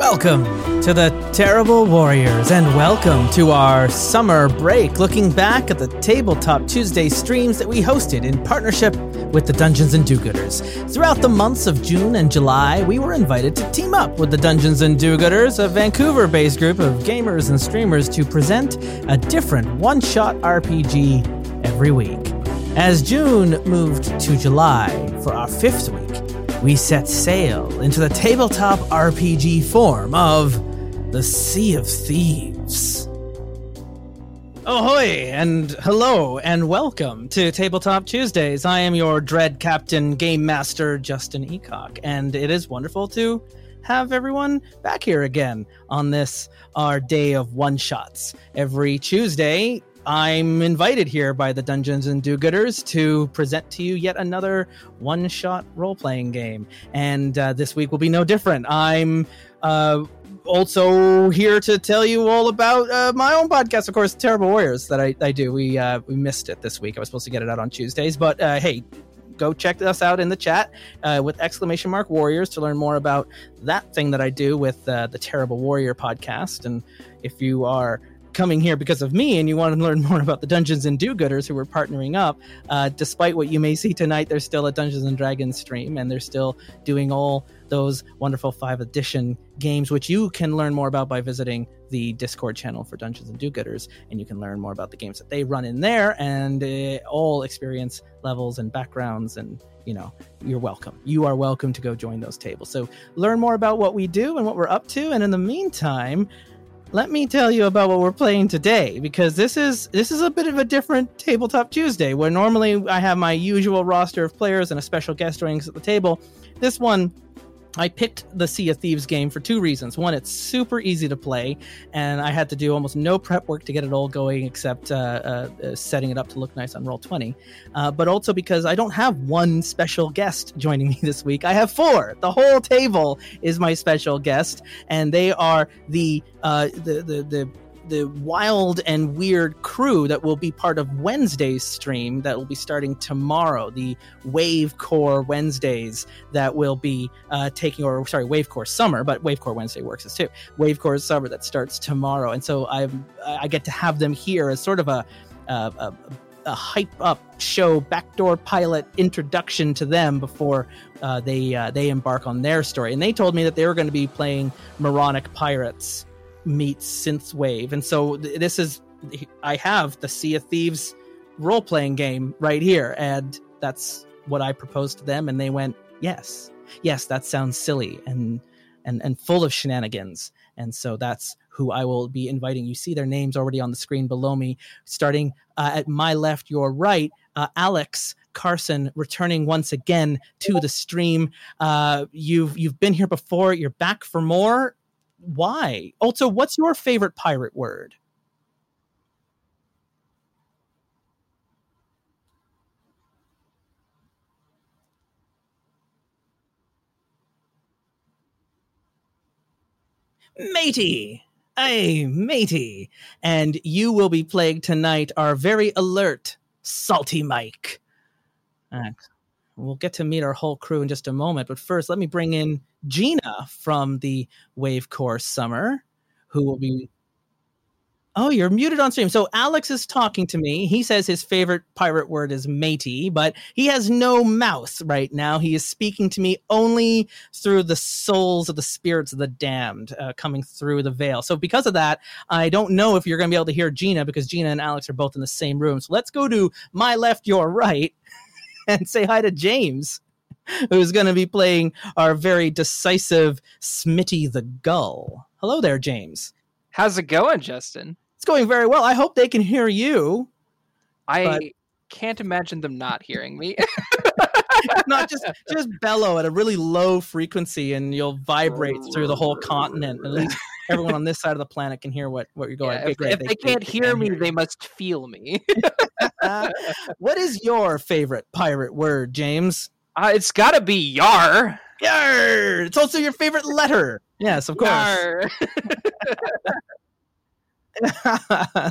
Welcome to the Terrible Warriors, and welcome to our summer break, looking back at the Tabletop Tuesday streams that we hosted in partnership with the Dungeons and Do-Gooders. Throughout the months of June and July, we were invited to team up with the Dungeons and Do-Gooders, a Vancouver-based group of gamers and streamers, to present a different one-shot RPG every week. As June moved to July for our fifth week, we set sail into the tabletop RPG form of the Sea of Thieves. Ahoy and hello and welcome to Tabletop Tuesdays. I am your dread captain, game master Justin Eacock, and it is wonderful to have everyone back here again on this our day of one shots. Every Tuesday, I'm invited here by the Dungeons and Do-Gooders to present to you yet another one-shot role-playing game, and uh, this week will be no different. I'm uh, also here to tell you all about uh, my own podcast, of course, Terrible Warriors, that I, I do. We uh, we missed it this week. I was supposed to get it out on Tuesdays, but uh, hey, go check us out in the chat uh, with exclamation mark warriors to learn more about that thing that I do with uh, the Terrible Warrior podcast. And if you are coming here because of me and you want to learn more about the Dungeons and Do-Gooders who are partnering up, uh, despite what you may see tonight, there's still a Dungeons and Dragons stream and they're still doing all those wonderful five edition games, which you can learn more about by visiting the Discord channel for Dungeons and Do-Gooders, and you can learn more about the games that they run in there and uh, all experience levels and backgrounds and you know you're welcome. You are welcome to go join those tables. So learn more about what we do and what we're up to and in the meantime let me tell you about what we're playing today because this is this is a bit of a different tabletop tuesday where normally i have my usual roster of players and a special guest joining us at the table. This one I picked the Sea of Thieves game for two reasons. One, it's super easy to play, and I had to do almost no prep work to get it all going except uh, uh, uh, setting it up to look nice on Roll20. Uh, but also because I don't have one special guest joining me this week. I have four. The whole table is my special guest, and they are the uh, the, the, the the wild and weird crew that will be part of Wednesday's stream that will be starting tomorrow. The Wave Core Wednesdays that will be uh, taking, or sorry, Wave Core Summer, but Wave Core Wednesday works as too. Wave Core Summer that starts tomorrow, and so I I get to have them here as sort of a, a, a a hype up show backdoor pilot introduction to them before uh, they uh, they embark on their story. And they told me that they were going to be playing Moronic Pirates meets synthwave. And so th- this is i have the sea of thieves role-playing game right here and that's what i proposed to them and they went yes yes that sounds silly and and and full of shenanigans. And so that's who i will be inviting. You see their names already on the screen below me. Starting uh, at my left your right uh, alex Carson returning once again to the stream. Uh, you've you've been here before. You're back for more why? Also, what's your favorite pirate word? Matey. Hey, matey. And you will be playing tonight our very alert Salty Mike. Uh, we'll get to meet our whole crew in just a moment. But first, let me bring in Gina from the Wave Core Summer, who will be. Oh, you're muted on stream. So Alex is talking to me. He says his favorite pirate word is matey, but he has no mouth right now. He is speaking to me only through the souls of the spirits of the damned uh, coming through the veil. So because of that, I don't know if you're going to be able to hear Gina because Gina and Alex are both in the same room. So let's go to my left, your right, and say hi to James who's going to be playing our very decisive Smitty the Gull. Hello there, James. How's it going, Justin? It's going very well. I hope they can hear you. I but... can't imagine them not hearing me. not just just bellow at a really low frequency and you'll vibrate through the whole continent. At least everyone on this side of the planet can hear what, what you're going. Yeah, if, if, they, they can't they, hear me, hear they must feel me. what is your favorite pirate word, James? Uh, it's got to be Yar. Yar. It's also your favorite letter. Yes, of course.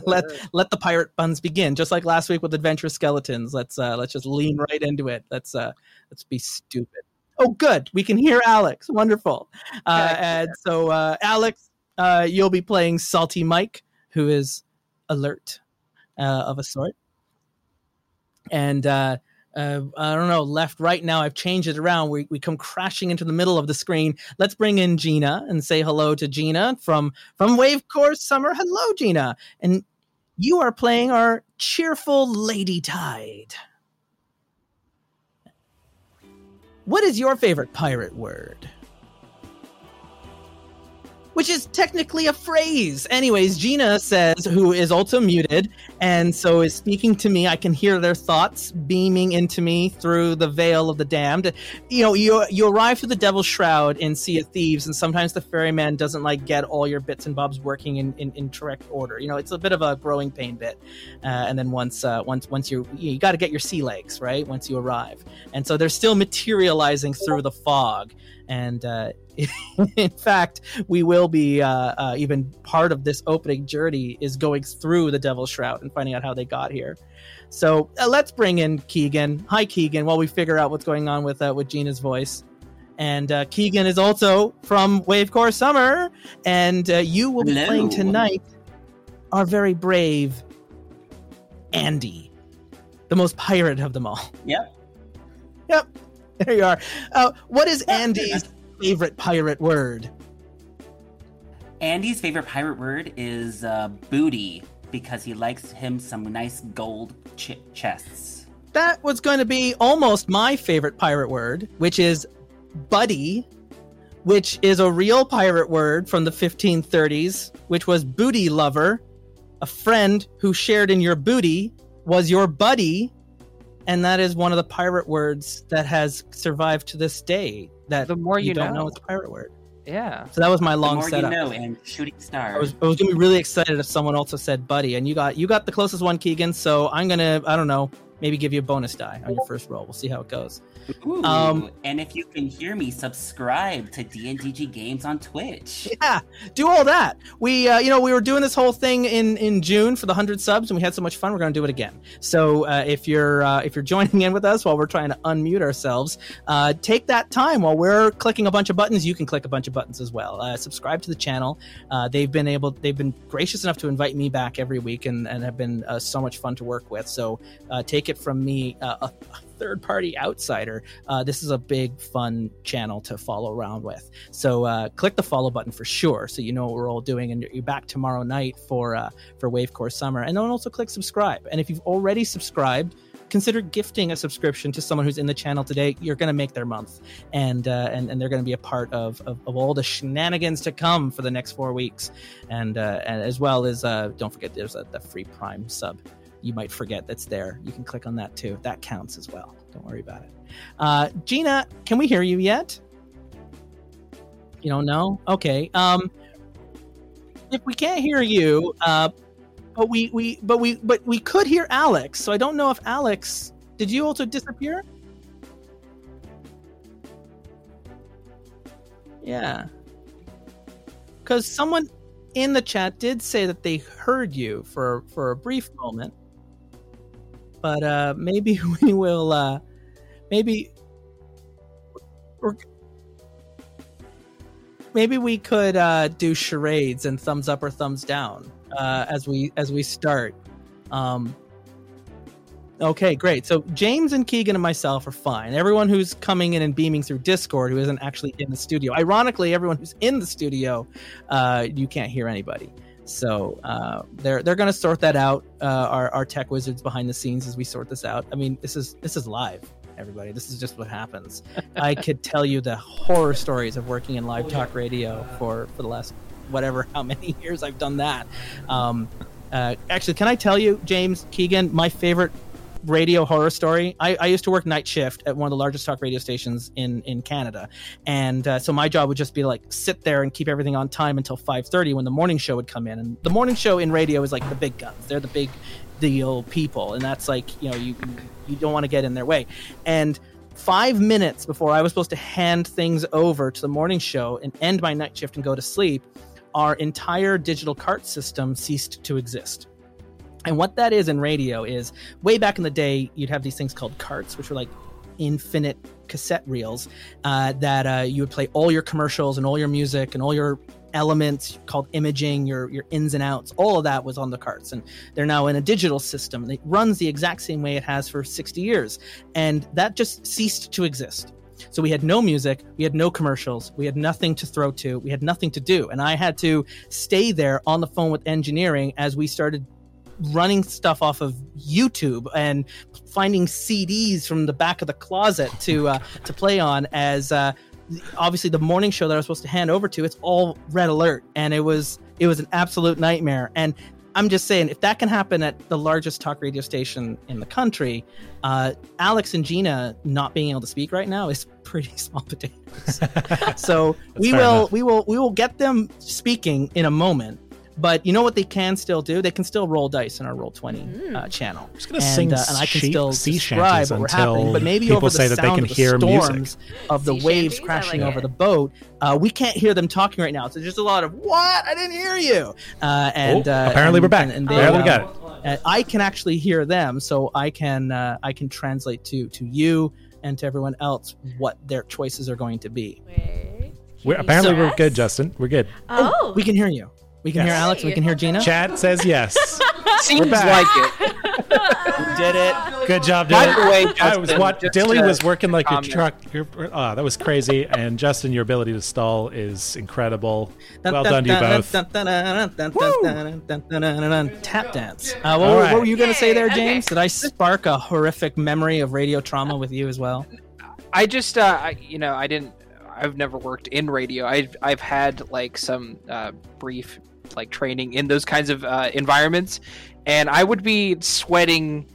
let let the pirate buns begin. Just like last week with adventure skeletons. Let's uh let's just lean right into it. Let's uh let's be stupid. Oh, good. We can hear Alex. Wonderful. Uh, and so, uh, Alex, uh, you'll be playing Salty Mike, who is alert uh, of a sort. And uh, uh, I don't know, left, right now. I've changed it around. We, we come crashing into the middle of the screen. Let's bring in Gina and say hello to Gina from from Wave Core Summer. Hello, Gina. And you are playing our cheerful Lady Tide. What is your favorite pirate word? Which is technically a phrase. Anyways, Gina says, who is also muted, and so is speaking to me. I can hear their thoughts beaming into me through the veil of the damned. You know, you you arrive through the Devil's Shroud in Sea of Thieves, and sometimes the ferryman doesn't like get all your bits and bobs working in, in, in correct order. You know, it's a bit of a growing pain bit. Uh, and then once uh, once once you you got to get your sea legs right once you arrive, and so they're still materializing through the fog and uh, in fact, we will be uh, uh, even part of this opening journey is going through the Devil's Shroud and finding out how they got here. So uh, let's bring in Keegan. Hi, Keegan. While we figure out what's going on with uh, with Gina's voice, and uh, Keegan is also from Wavecore Summer, and you will be Hello. playing tonight. Our very brave Andy, the most pirate of them all. Yep. Yep. There you are. Uh, what is Andy's favorite pirate word? Andy's favorite pirate word is uh, booty because he likes him some nice gold ch- chests. That was going to be almost my favorite pirate word, which is buddy, which is a real pirate word from the 1530s, which was booty lover. A friend who shared in your booty was your buddy and that is one of the pirate words that has survived to this day. That the more you, you don't know. know, it's a pirate word. Yeah. So that was my long the more setup. You know, and shooting star. I was, I was gonna be really excited if someone also said buddy, and you got you got the closest one, Keegan. So I'm gonna I don't know maybe give you a bonus die on your first roll. We'll see how it goes. Ooh, um, and if you can hear me, subscribe to DNDG Games on Twitch. Yeah, do all that. We, uh, you know, we were doing this whole thing in in June for the hundred subs, and we had so much fun. We're going to do it again. So uh, if you're uh, if you're joining in with us while we're trying to unmute ourselves, uh, take that time while we're clicking a bunch of buttons. You can click a bunch of buttons as well. Uh, subscribe to the channel. Uh, they've been able, they've been gracious enough to invite me back every week, and, and have been so much fun to work with. So take it from me, a, third party outsider, uh, this is a big, fun channel to follow around with. So uh, click the follow button for sure, so you know what we're all doing, and you're back tomorrow night for uh, for Wave Core Summer. And then also click subscribe. And if you've already subscribed, consider gifting a subscription to someone who's in the channel today. You're going to make their month, and uh, and and they're going to be a part of, of, of all the shenanigans to come for the next four weeks, and uh, and as well as uh, don't forget there's a the free Prime sub you might forget that's there. You can click on that too. That counts as well. Don't worry about it. Uh, Gina, can we hear you yet? You don't know? Okay. Um, if we can't hear you, uh, but we we but we but we could hear Alex. So I don't know if Alex did you also disappear? Yeah. Because someone in the chat did say that they heard you for for a brief moment but uh, maybe we will. Uh, maybe. maybe we could uh, do charades and thumbs up or thumbs down uh, as we as we start. Um, okay, great. So James and Keegan and myself are fine. Everyone who's coming in and beaming through Discord who isn't actually in the studio. Ironically, everyone who's in the studio, uh, you can't hear anybody. So uh, they're they're going to sort that out. Uh, our our tech wizards behind the scenes as we sort this out. I mean, this is this is live, everybody. This is just what happens. I could tell you the horror stories of working in live talk radio for for the last whatever how many years I've done that. Um, uh, actually, can I tell you, James Keegan, my favorite radio horror story. I, I, used to work night shift at one of the largest talk radio stations in in Canada, and uh, so my job would just be like sit there and keep everything on time until five thirty when the morning show would come in. And the morning show in radio is like the big guns; they're the big deal people, and that's like you know you you don't want to get in their way. And five minutes before I was supposed to hand things over to the morning show and end my night shift and go to sleep, our entire digital cart system ceased to exist and what that is in radio is way back in the day, you'd have these things called carts, which were like infinite cassette reels uh, that uh, you would play all your commercials and all your music and all your elements called imaging, your your ins and outs, all of that was on the carts, and they're now in a digital system. It runs the exact same way it has for 60 years, and that just ceased to exist. So we had no music, we had no commercials, we had nothing to throw to, we had nothing to do, and I had to stay there on the phone with engineering as we started running stuff off of YouTube and finding CDs from the back of the closet to uh, to play on as uh, obviously the morning show that I was supposed to hand over to, it's all red alert, and it was it was an absolute nightmare. And I'm just saying, if that can happen at the largest talk radio station in the country, uh, Alex and Gina not being able to speak right now is pretty small potatoes. so we will enough. we will we will get them speaking in a moment. But you know what they can still do? They can still roll dice in our Roll Twenty uh, channel, just gonna and, sing uh, and I can sheep- still sea describe shanties what we're until happening. But maybe people over the say that they sound can of the hear music. storms of the Sea waves shanties, crashing like over it. the boat, uh, we can't hear them talking right now. So there's just a lot of "What? I didn't hear you." Uh, and Oh, uh, apparently and- we're back. And, and they, Apparently we got it. uh, I can actually hear them, so I can uh, I can translate to to you and to everyone else what their choices are going to be. Wait. We're, apparently we're good, Justin. We're good. Oh, We can hear you. We can Yes. hear Alex. We can hear Gina. Chat says yes. Seems back. like it. did it. Good job, By the way, I was what Dilly was working like your comment. truck. Your, oh, that was crazy. And Justin, your ability to stall is incredible. Well done to you both. Tap dance. Uh, what, were- right. what were you going to say there, Okay, James? Did I spark a horrific memory of radio trauma with you as well? I just, uh, I, you know, I didn't. I've never worked in radio. I've I've had like some uh, brief like training in those kinds of uh, environments, and I would be sweating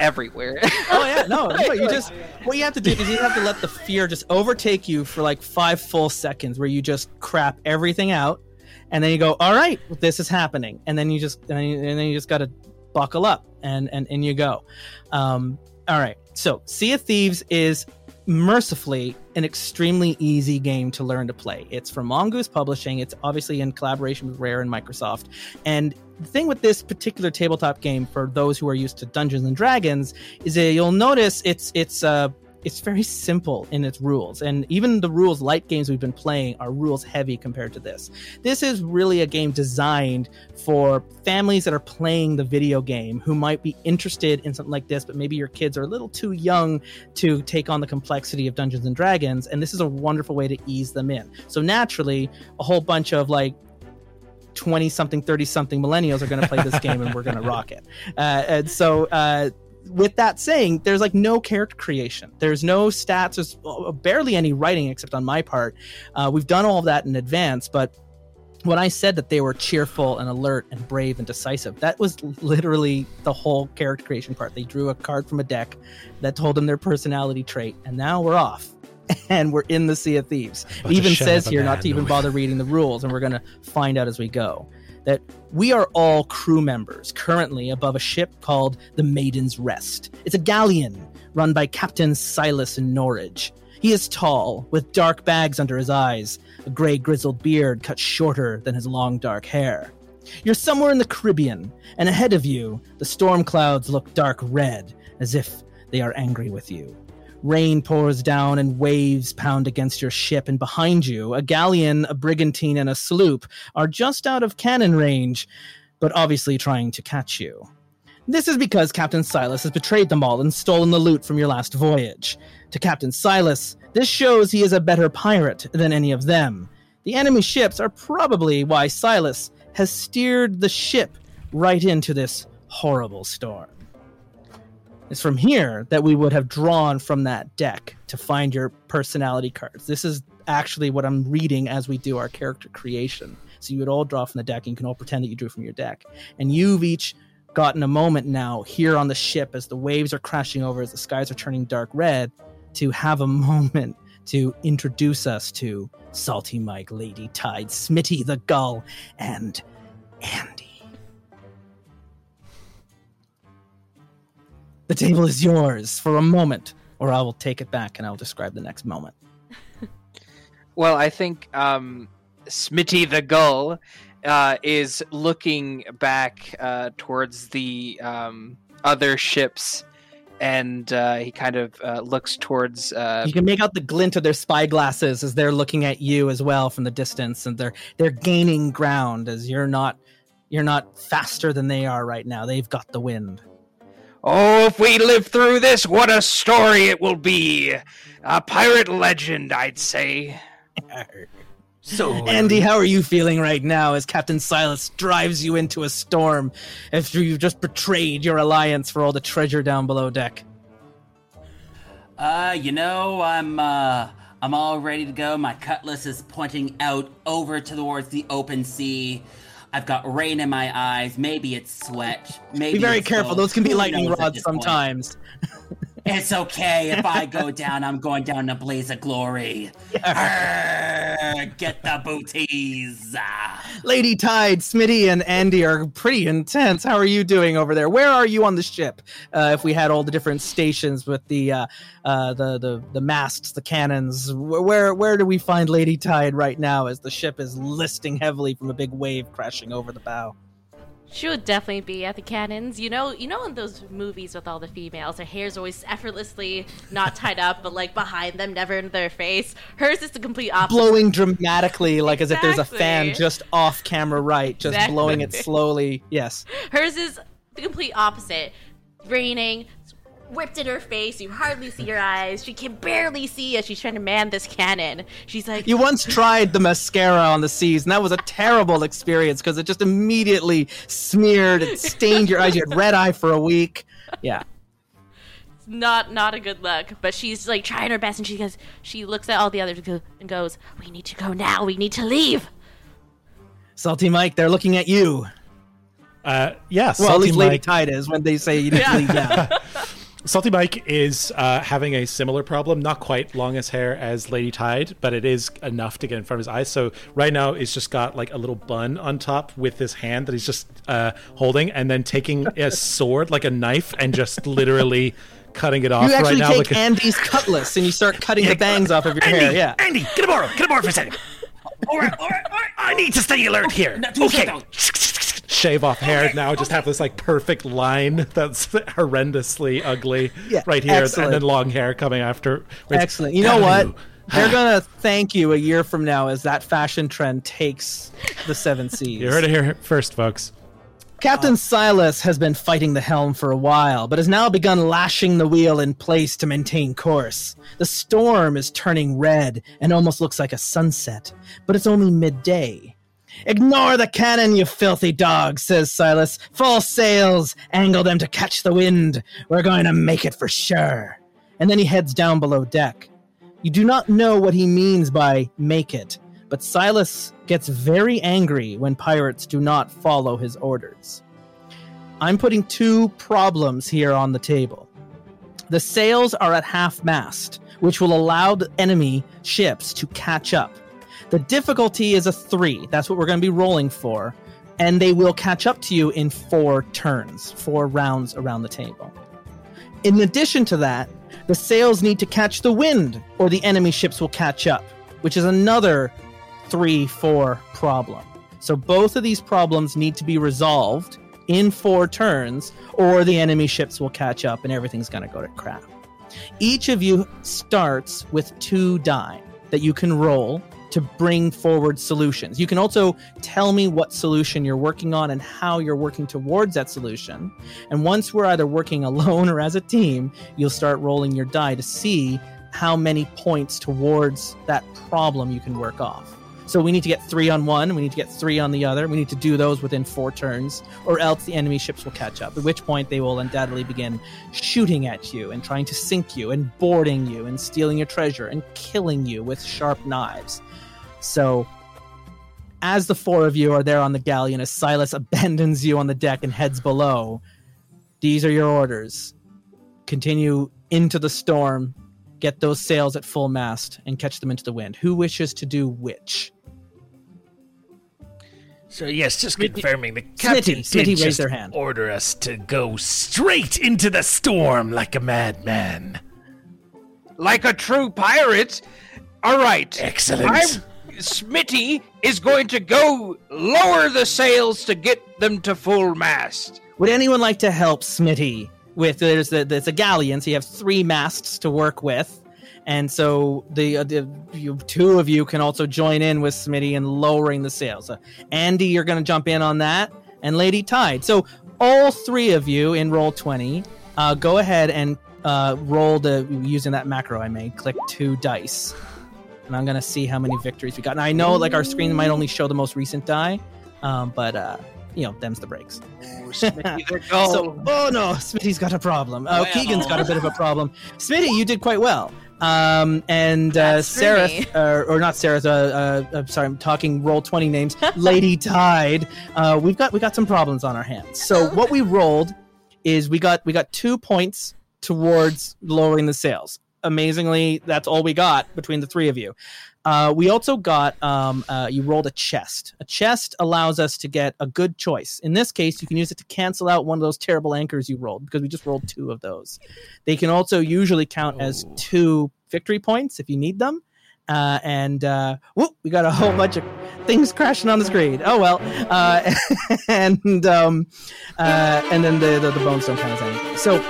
everywhere. Oh yeah, no, no. You just what you have to do is you have to let the fear just overtake you for like five full seconds, where you just crap everything out, and then you go, "All right, this is happening," and then you just and then you, and then you just got to buckle up, and and and you go. Um, all right, so Sea of Thieves is mercifully an extremely easy game to learn to play. It's from Mongoose Publishing. It's obviously in collaboration with Rare and Microsoft. And the thing with this particular tabletop game, for those who are used to Dungeons and Dragons, is that you'll notice it's it's uh it's very simple in its rules, and even the rules light games we've been playing are rules heavy compared to this. This is really a game designed for families that are playing the video game who might be interested in something like this, but maybe your kids are a little too young to take on the complexity of Dungeons and Dragons, and this is a wonderful way to ease them in. So naturally, a whole bunch of like 20 something 30 something millennials are going to play this game and we're going to rock it uh, and so uh, with that saying there's like no character creation there's no stats there's uh, barely any writing except on my part uh, we've done all of that in advance but when I said that they were cheerful and alert and brave and decisive, that was literally the whole character creation part. They drew a card from a deck that told them their personality trait, and now we're off. And we're in the Sea of Thieves. It even says here not to even bother reading the rules, and we're going to find out as we go that we are all crew members currently above a ship called the Maiden's Rest. It's a galleon run by Captain Silas Norridge. He is tall, with dark bags under his eyes, a gray grizzled beard cut shorter than his long dark hair. You're somewhere in the Caribbean, and ahead of you, the storm clouds look dark red, as if they are angry with you. Rain pours down and waves pound against your ship, and behind you, a galleon, a brigantine, and a sloop are just out of cannon range, but obviously trying to catch you. This is because Captain Silas has betrayed them all and stolen the loot from your last voyage. To Captain Silas, this shows he is a better pirate than any of them. The enemy ships are probably why Silas has steered the ship right into this horrible storm. It's from here that we would have drawn from that deck to find your personality cards. This is actually what I'm reading as we do our character creation. So you would all draw from the deck, and you can all pretend that you drew from your deck. And you've each gotten a moment now here on the ship as the waves are crashing over, as the skies are turning dark red, to have a moment to introduce us to Salty Mike, Lady Tide, Smitty the Gull, and Andy. The table is yours for a moment, or I will take it back and I'll describe the next moment. Well, I think um, Smitty the Gull uh, is looking back uh, towards the um, other ships and uh, he kind of uh, looks towards. Uh, You can make out the glint of their spy glasses as they're looking at you as well from the distance, and they're they're gaining ground as you're not you're not faster than they are right now. They've got the wind. Oh, if we live through this, what a story it will be! A pirate legend, I'd say. So Andy, how are you feeling right now as Captain Silas drives you into a storm after you've just betrayed your alliance for all the treasure down below deck? Uh, you know, I'm uh I'm all ready to go. My cutlass is pointing out over towards the open sea. I've got rain in my eyes. Maybe it's sweat. Maybe Be very careful; those can be Who lightning rods sometimes. It's okay if I go down. I'm going down in a blaze of glory. Arr, get the booties. Lady Tide, Smitty, and Andy are pretty intense. How are you doing over there? Where are you on the ship? Uh, if we had all the different stations with the uh, uh, the, the the masts, the cannons, where where do we find Lady Tide right now as the ship is listing heavily from a big wave crashing over the bow? She would definitely be at the cannons. You know, you know in those movies with all the females, her hair's always effortlessly not tied up, but like behind them, never in their face. Hers is the complete opposite. Blowing dramatically, like as if there's a fan just off camera, right? Just Exactly. blowing it slowly. Yes. Hers is the complete opposite. Raining, whipped in her face. You hardly see her eyes. She can barely see as she's trying to man this cannon. She's like, You once tried the mascara on the seas, and that was a terrible experience because it just immediately smeared, it stained your eyes. You had red eye for a week. Yeah. not not a good look. But she's like trying her best, and she goes, she looks at all the others and goes, "We need to go now. We need to leave." Salty Mike, they're looking at you. Uh, yeah, Well, at Salty least Lady Mike. Tide is when they say you need to leave now. Salty Mike is uh, having a similar problem, not quite long as hair as Lady Tide, but it is enough to get in front of his eyes. So right now, he's just got like a little bun on top with his hand that he's just uh, holding, and then taking a sword, like a knife, and just literally cutting it off You right actually now. take because- Andy's cutlass and you start cutting the bangs off of your hair. Yeah. Andy, get a borrow. Get a borrow for a second. All right, all right, all right. I need to stay alert here. Okay. Shave off hair Okay, now just have this like perfect line that's horrendously ugly Yeah, right here excellent. and then long hair coming after Excellent. You know what? They're gonna thank you a year from now as that fashion trend takes the seven seas. you heard it here first folks Captain Silas has been fighting the helm for a while, but has now begun lashing the wheel in place to maintain course. The storm is turning red and almost looks like a sunset, but it's only midday. Ignore the cannon, you filthy dog, says Silas. Full sails, angle them to catch the wind. We're going to make it for sure. And then he heads down below deck. You do not know what he means by make it, but Silas gets very angry when pirates do not follow his orders. I'm putting two problems here on the table. The sails are at half mast, which will allow the enemy ships to catch up. The difficulty is a three. That's what we're going to be rolling for. And they will catch up to you in four turns, four rounds around the table. In addition to that, the sails need to catch the wind, or the enemy ships will catch up, which is another three, four problem. So both of these problems need to be resolved in four turns, or the enemy ships will catch up and everything's going to go to crap. Each of you starts with two die that you can roll to bring forward solutions. You can also tell me what solution you're working on and how you're working towards that solution. And once we're either working alone or as a team, you'll start rolling your die to see how many points towards that problem you can work off. So we need to get three on one, we need to get three on the other. We need to do those within four turns, or else the enemy ships will catch up. At which point they will undoubtedly begin shooting at you and trying to sink you and boarding you and stealing your treasure and killing you with sharp knives. So as the four of you are there on the galleon, as Silas abandons you on the deck and heads below, these are your orders. Continue into the storm, get those sails at full mast, and catch them into the wind. Who wishes to do which? So yes, just confirming the captain Smitty, Smitty did raised just their hand. order us to go straight into the storm like a madman. Like a true pirate. All right. Excellent. I'm, Smitty is going to go lower the sails to get them to full mast. Would anyone like to help Smitty with there's the, there's a galleon, so you have three masts to work with. And so the, uh, the you, two of you can also join in with Smitty in lowering the sails. Uh, Andy, you're going to jump in on that, and Lady Tide. So all three of you in roll twenty, uh, go ahead and uh, roll the using that macro I made. Click two dice, and I'm going to see how many victories we got. And I know like our screen might only show the most recent die, um, but uh, you know them's the breaks. Smitty. So, oh no, Smitty's got a problem. Oh, Well. Keegan's got a bit of a problem. Smitty, you did quite well. Um, and uh, Sarah, me. uh, or not Sarah, uh, uh, I'm sorry, I'm talking roll 20 names. Lady Tide. Uh, we've got we got some problems on our hands. So what we rolled is we got we got two points towards lowering the sails. Amazingly, that's all we got between the three of you. Uh, we also got um, uh, you rolled a chest. A chest allows us to get a good choice. In this case, you can use it to cancel out one of those terrible anchors you rolled because we just rolled two of those. They can also usually count as Oh. two victory points if you need them. Uh, and uh, whoop, we got a whole bunch of things crashing on the screen. Oh well, uh, and um, uh, and then the, the the bones don't count as anything. So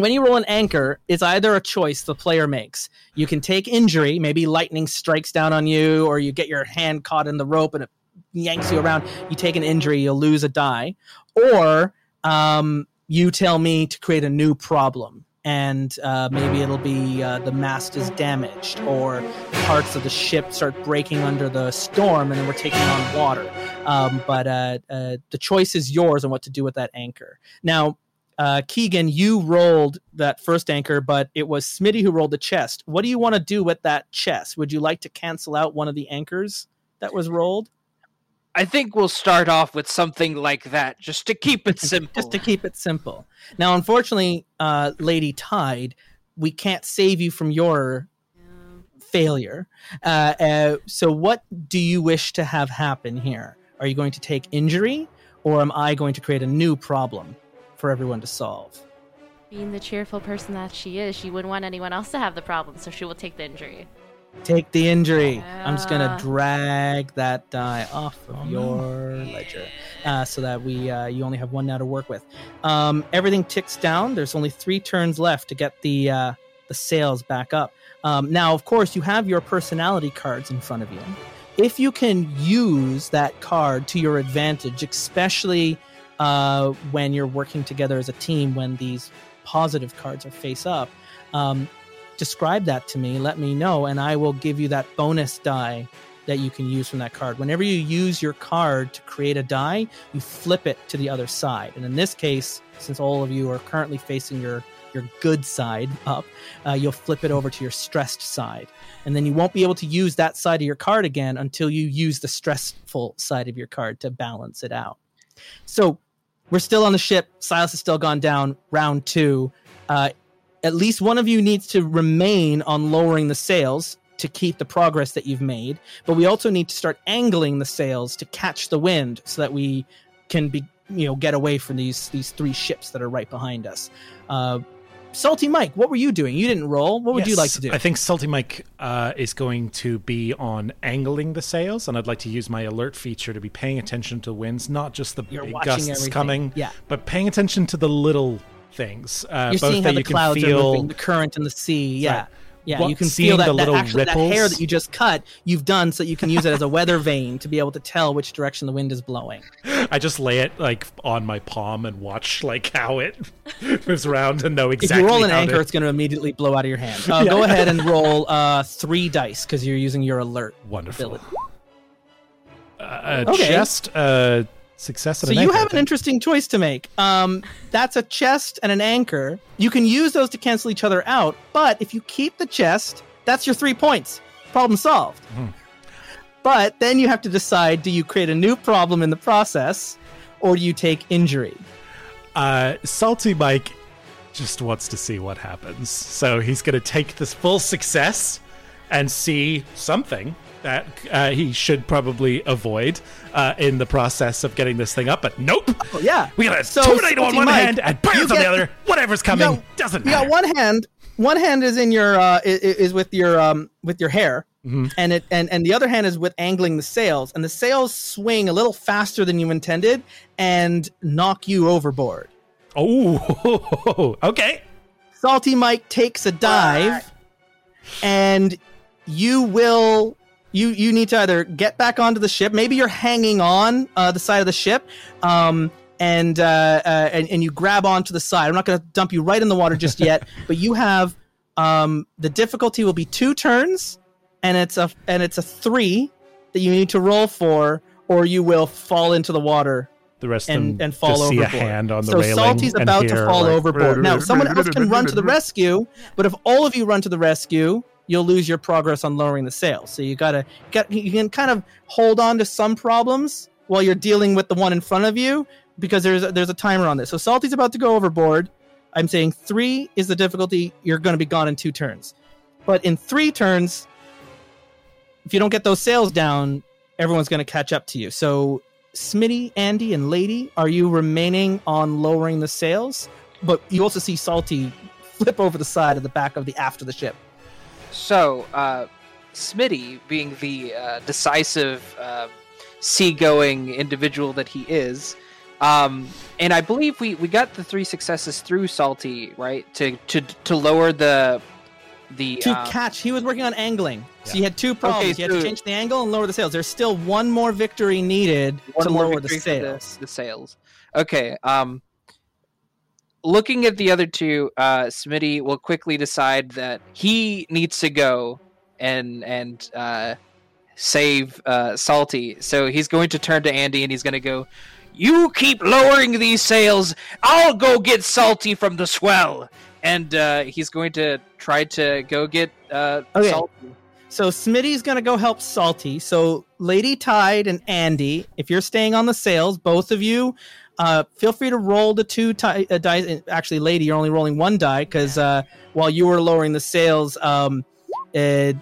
when you roll an anchor, it's either a choice the player makes. You can take injury, maybe lightning strikes down on you, or you get your hand caught in the rope and it yanks you around. You take an injury, you'll lose a die, or um, you tell me to create a new problem. And uh, maybe it'll be uh, the mast is damaged, or parts of the ship start breaking under the storm, and then we're taking on water. Um, but uh, uh, the choice is yours on what to do with that anchor. Now, uh, Keegan, you rolled that first anchor, but it was Smitty who rolled the chest. What do you want to do with that chest? Would you like to cancel out one of the anchors that was rolled? I think we'll start off with something like that, just to keep it simple. Just to keep it simple. Now, unfortunately, uh, Lady Tide, we can't save you from your failure. Uh, uh, so, what do you wish to have happen here? Are you going to take injury, or am I going to create a new problem for everyone to solve? Being the cheerful person that she is, she wouldn't want anyone else to have the problem, so she will take the injury. Take the injury. I'm just gonna drag that die off of Oh, no. your ledger, uh, so that we uh, you only have one now to work with. Um, everything ticks down. There's only three turns left to get the uh, the sails back up. Um, now, of course, you have your personality cards in front of you. If you can use that card to your advantage, especially uh, when you're working together as a team, when these positive cards are face up, um, describe that to me, let me know, and I will give you that bonus die that you can use from that card. Whenever you use your card to create a die, you flip it to the other side. And in this case, since all of you are currently facing your your good side up, uh, you'll flip it over to your stressed side. And then you won't be able to use that side of your card again until you use the stressful side of your card to balance it out. So we're still on the ship. Silas has still gone down. Round two. Uh, at least one of you needs to remain on lowering the sails to keep the progress that you've made. But we also need to start angling the sails to catch the wind so that we can be, you know, get away from these these three ships that are right behind us. Uh, Salty Mike, what were you doing? You didn't roll. What would you like to do? I think Salty Mike uh, is going to be on angling the sails, and I'd like to use my alert feature to be paying attention to winds, not just the You're big gusts everything. coming, Yeah. but paying attention to the little things. Uh, You're both seeing how the clouds are moving, the current and the sea. Yeah. Right. Yeah, What- you can feel that, the that little actually that hair that you just cut, you've done so you can use it as a weather vane to be able to tell which direction the wind is blowing. I just lay it like on my palm and watch like how it moves around and know exactly. If you roll an anchor, it's going to immediately blow out of your hand. Uh, Go ahead and roll uh, three dice because you're using your alert. wonderful. ability. Uh, Okay. Just uh, success. So you anchor, have an interesting choice to make. Um, that's a chest and an anchor. You can use those to cancel each other out, but if you keep the chest, that's your three points. Problem solved. Hmm. But then you have to decide: do you create a new problem in the process, or do you take injury? Uh, Salty Mike just wants to see what happens. So he's going to take this full success and see something that uh, he should probably avoid uh, in the process of getting this thing up. But nope. Oh, yeah. We got a So, tornado on one Mike, hand and birds on the other. Whatever's coming got- doesn't matter. got one hand. One hand is in your uh, i- i- is with your um with your hair, Mhm. and it and and the other hand is with angling the sails, and the sails swing a little faster than you intended and knock you overboard. Oh, okay. Salty Mike takes a dive, and you will you you need to either get back onto the ship. Maybe you're hanging on uh, the side of the ship, um, and, uh, uh, and and you grab onto the side. I'm not going to dump you right in the water just yet, but you have um, the difficulty will be two turns, and it's a and it's a three that you need to roll for, or you will fall into the water The rest and, and fall overboard. hand on the so railing Salty's about to fall like, overboard. Now, someone else can run to the rescue, but if all of you run to the rescue, you'll lose your progress on lowering the sails. So you gotta get you can kind of hold on to some problems while you're dealing with the one in front of you because there's a, there's a timer on this. So Salty's about to go overboard. I'm saying three is the difficulty. You're going to be gone in two turns, but in three turns, if you don't get those sails down, everyone's going to catch up to you. So Smitty, Andy, and Lady, are you remaining on lowering the sails? But you also see Salty flip over the side of the back of the aft of the ship. So, uh, Smitty, being the uh, decisive, uh, seagoing individual that he is, um, and I believe we, we got the three successes through Salty, right? To to to lower the the To um, catch, he was working on angling. So Yeah. you had two problems. you had to change the angle and lower the sails. There's still one more victory needed to lower the sails. The, sails. Okay. Um, looking at the other two, uh, Smitty will quickly decide that he needs to go and and uh, save uh, Salty. So he's going to turn to Andy and he's going to go. You keep lowering these sails. I'll go get Salty from the swell. And uh, he's going to try to go get uh, Okay. Salty. So Smitty's gonna go help Salty. So Lady Tide and Andy, if you're staying on the sails, both of you, uh, feel free to roll the two ti- uh, dice. Actually, Lady, you're only rolling one die because uh, while you were lowering the sails, um, it,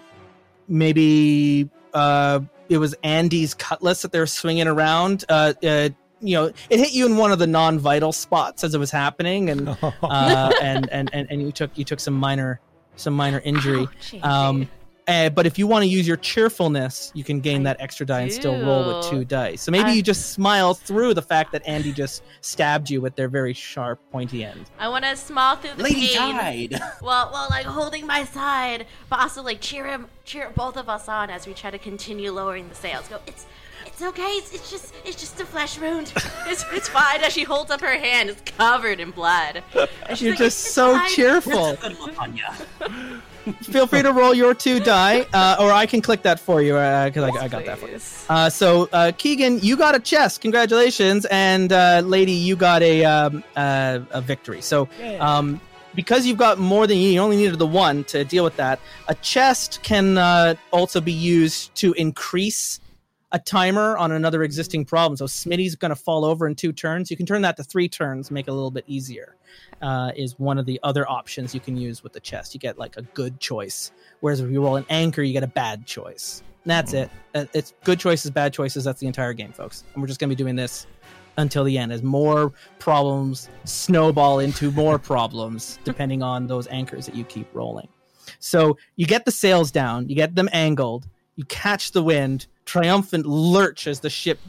maybe uh, it was Andy's cutlass that they were swinging around. Uh, uh, you know, it hit you in one of the non-vital spots as it was happening, and uh, and, and and and you took you took some minor some minor injury. Ouch, Um, uh, but if you want to use your cheerfulness, you can gain I that extra die and still roll with two dice. So maybe I- you just smile through the fact that Andy just stabbed you with their very sharp, pointy end. I want to smile through the Lady pain. Tide. Well, well, like holding my side, but also like cheer him, cheer both of us on as we try to continue lowering the sails. Go, it's, it's okay. It's, it's just, it's just a flesh wound. It's, it's fine. As she holds up her hand, it's covered in blood. And she's You're like, just "It's- it's so fine." cheerful. Good look on ya. Feel free to roll your two die, uh, or I can click that for you because I, I got that for you. Uh, so uh, Keegan, you got a chest. Congratulations, and uh, Lady, you got a um, uh, a victory. So um, because you've got more than you, you only needed the one to deal with that. A chest can uh, also be used to increase a timer on another existing problem. So Smitty's going to fall over in two turns. You can turn that to three turns, make it a little bit easier. Uh, is one of the other options you can use with the chest. You get like a good choice, whereas if you roll an anchor, you get a bad choice. And that's it. Uh, It's good choices, bad choices. That's the entire game, folks. And we're just going to be doing this until the end as more problems snowball into more problems depending on those anchors that you keep rolling. So you get the sails down, you get them angled, you catch the wind, triumphant lurch as the ship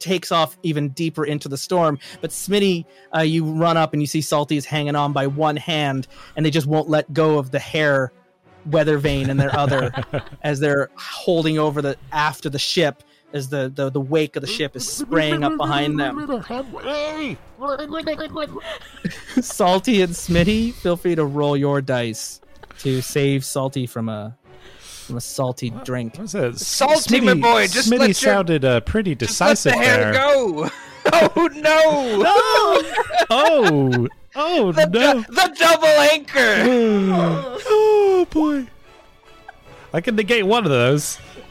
takes off even deeper into the storm. But Smitty, uh, you run up and you see Salty is hanging on by one hand, and they just won't let go of the hair weather vane in their other as they're holding over the aft of the ship as the, the, the wake of the ship is spraying up behind them. Salty and Smitty, feel free to roll your dice to save Salty from a from a salty drink. What's that? Salty, my boy, just Smitty let your- sounded uh, pretty decisive Just let decisive the hair there. go. Oh no! Oh, oh The, no! du- the double anchor. oh boy! I can negate one of those.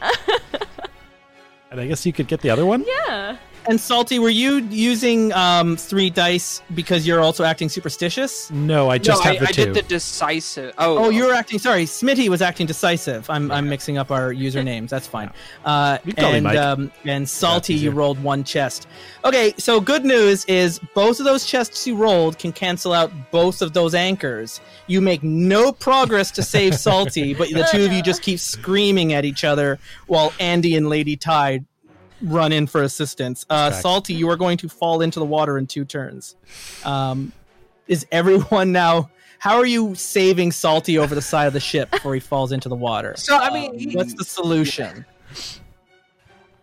and I guess you could get the other one. Yeah. And Salty, were you using um, three dice because you're also acting superstitious? No, I just no, have I, the I two. did the decisive. Oh, Oh, you were acting. Sorry, Smitty was acting decisive. I'm, I'm mixing up our usernames. That's fine. Uh, You can call me and um, and Salty, you rolled one chest. Okay, so good news is both of those chests you rolled can cancel out both of those anchors. You make no progress to save Salty, but the two of you just keep screaming at each other while Andy and Lady Tide run in for assistance. Uh, Salty, you are going to fall into the water in two turns. Um, is everyone now? How are you saving Salty over the side of the ship before he falls into the water? So I mean, What's the solution?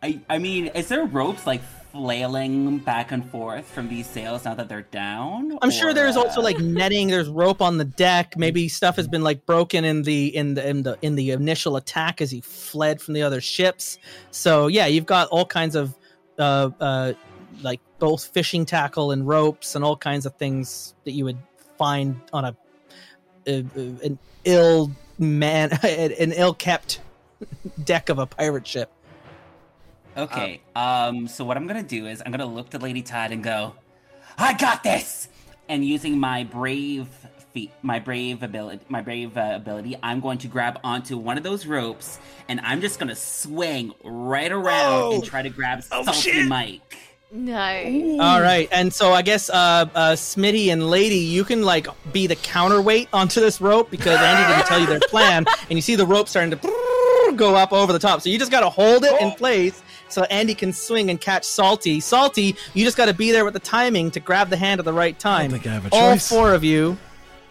I, I mean, is there ropes like flailing back and forth from these sails now that they're down? I'm sure there's also uh, like netting. There's rope on the deck. Maybe stuff has been like broken in the in the in the in the initial attack as he fled from the other ships. So yeah, you've got all kinds of uh uh like both fishing tackle and ropes and all kinds of things that you would find on a, a, a- an ill man an ill kept deck of a pirate ship. Okay. Um. So what I'm gonna do is I'm gonna look to Lady Tide and go, "I got this!" And using my brave feat, my brave ability, my brave uh, ability, I'm going to grab onto one of those ropes and I'm just gonna swing right around and try to grab Salty shit. Mike. No. All right, and so I guess uh, uh, Smitty and Lady, you can like be the counterweight onto this rope because Andy didn't tell you their plan, and you see the rope starting to go up over the top. So you just got to hold it in place so Andy can swing and catch Salty. Salty, you just got to be there with the timing to grab the hand at the right time. I think I have a All choice. four of you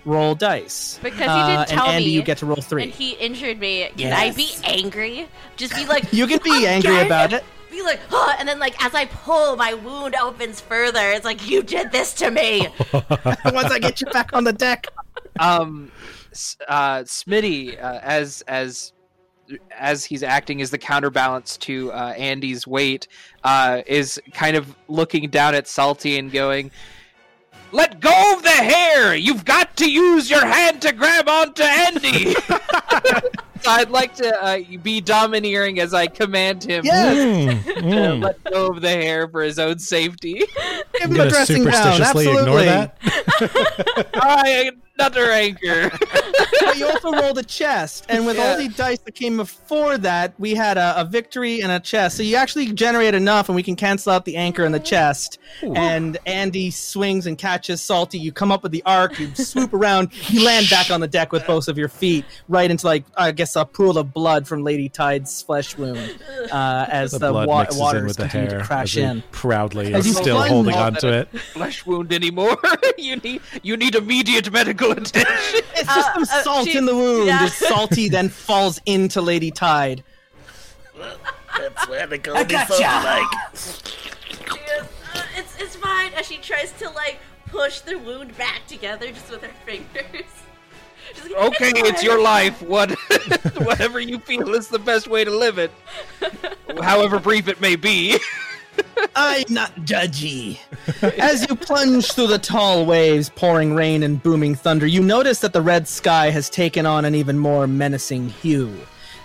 roll dice Because you Uh, didn't tell and Andy, me you get to roll three. And he injured me. Can I be angry? Just be like, You can be angry "Again?" about it. Be like, huh, and then like as I pull, my wound opens further. It's like you did this to me. Once I get you back on the deck. um, S- uh, Smitty, uh, as as as he's acting as the counterbalance to uh, Andy's weight, uh, is kind of looking down at Salty and going, "Let go of the hair! You've got to use your hand to grab onto Andy." so I'd like to uh, be domineering as I command him Yes, to Mm. let go of the hair for his own safety. give I'm him a gonna dressing down. superstitiously Absolutely. ignore that. I another anchor. but you also rolled a chest, and with all the dice that came before that, we had a, a victory and a chest. So you actually generate enough, and we can cancel out the anchor and the chest. And Andy swings and catches Salty. You come up with the arc, you swoop around, you land back on the deck with both of your feet, right into like I guess a pool of blood from Lady Tide's flesh wound, uh, as The the, blood wa- mixes in waters with the continue hair to crash as he in. proudly As still holding all onto that- it. flesh wound anymore. you need you need immediate medical attention. It's just Uh, some uh, salt she- in the wound. yeah. as Salty then falls into Lady Tide. That's where the I golden gotcha. like. Uh, it's it's fine. As she tries to like push the wound back together just with her fingers. Like, okay, it's fine." your life. What whatever you feel is the best way to live it. However brief it may be. I'm not judgy. As you plunge through the tall waves, pouring rain and booming thunder, you notice that the red sky has taken on an even more menacing hue.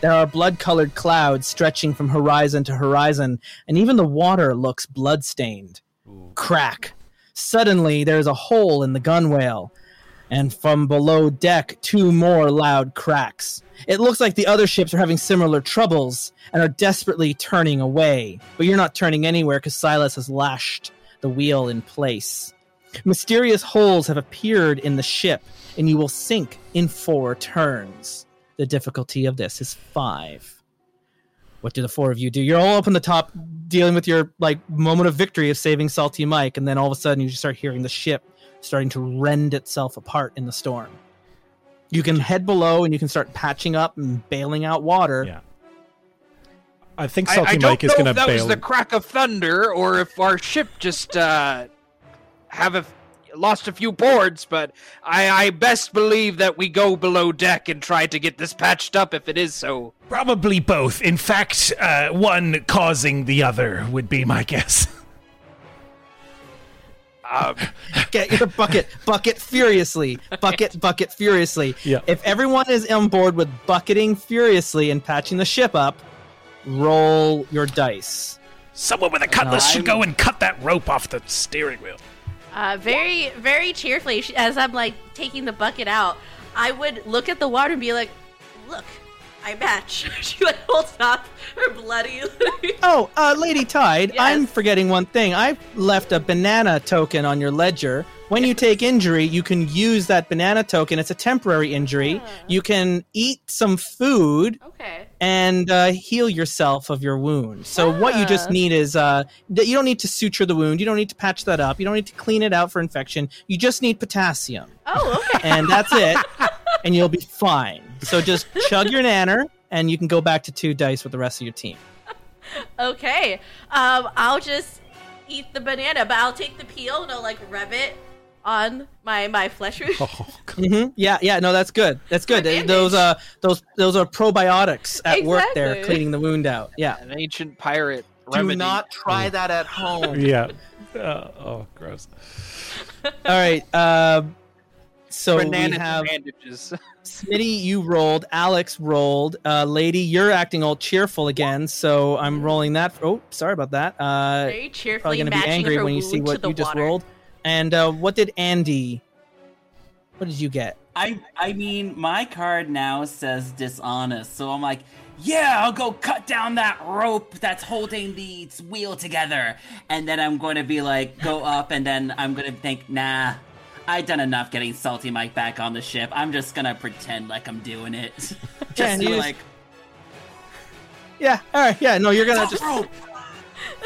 There are blood colored clouds stretching from horizon to horizon, and even the water looks blood-stained. Crack. Suddenly, there is a hole in the gunwale, and from below deck, two more loud cracks. It looks like the other ships are having similar troubles and are desperately turning away, but you're not turning anywhere because Silas has lashed the wheel in place. Mysterious holes have appeared in the ship, and you will sink in four turns. The difficulty of this is five. What do the four of you do? You're all up on the top, dealing with your like moment of victory of saving Salty Mike, and then all of a sudden you just start hearing the ship starting to rend itself apart in the storm. You can head below and you can start patching up and bailing out water. Yeah. I think I, Salty I don't Mike is know going to if that was the crack of thunder or if our ship just uh, have a, lost a few boards, but I, I best believe that we go below deck and try to get this patched up if it is so. Probably both. In fact, uh, one causing the other would be my guess. Um, Get your bucket, bucket furiously, bucket, bucket furiously. Yeah. If everyone is on board with bucketing furiously and patching the ship up, roll your dice. Someone with a cutlass should go and cut that rope off the steering wheel. Uh, very, very cheerfully, as I'm like taking the bucket out, I would look at the water and be like, "Look, I match." she like holds up her bloody. Oh, uh, Lady Tide, Yes. I'm forgetting one thing. I left a banana token on your ledger. when you take injury, you can use that banana token. It's a temporary injury. You can eat some food Okay. and uh, heal yourself of your wound. So what you just need is uh, that you don't need to suture the wound. You don't need to patch that up. You don't need to clean it out for infection. You just need potassium, Oh, okay. and that's it. and you'll be fine. So just chug your nanner, and you can go back to two dice with the rest of your team. Okay. Um, I'll just eat the banana, but I'll take the peel and I'll like rub it on my my flesh wound. Oh, God. hmm Yeah, yeah, no, that's good. That's good. Good Those uh, those those are probiotics at work there, cleaning the wound out. Yeah. An ancient pirate Remedy. Do not try that at home. yeah. Uh, oh, gross. All right. Uh, so Banana we have bandages. Smitty, you rolled. Alex rolled. Uh, Lady, you're acting all cheerful again. So I'm rolling that. oh, sorry about that. Uh, Very probably cheerfully going to be matching angry her when you see to what the you just water. rolled. And uh, what did Andy? What did you get? I I mean, my card now says dishonest, so I'm like, yeah, I'll go cut down that rope that's holding the wheel together, and then I'm going to be like, go up, and then I'm going to think, nah, I done enough getting Salty Mike back on the ship. I'm just gonna pretend like I'm doing it, just Yeah, to you just- like Yeah. All right. Yeah. No, you're gonna just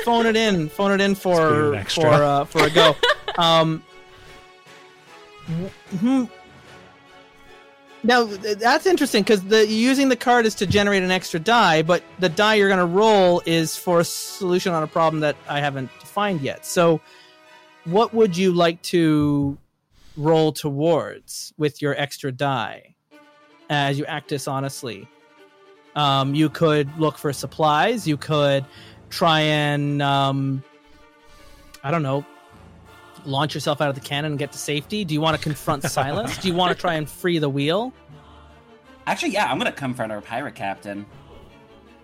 phone it in. Phone it in for for uh, for a go. um. hmm. Now that's interesting because the using the card is to generate an extra die, but the die you're going to roll is for a solution on a problem that I haven't defined yet. So, what would you like to roll towards with your extra die as you act dishonestly? Um, you could look for supplies. You could try and um, I don't know, launch yourself out of the cannon and get to safety. Do you want to confront Silas? Do you want to try and free the wheel? Actually, yeah, I'm gonna confront our pirate captain.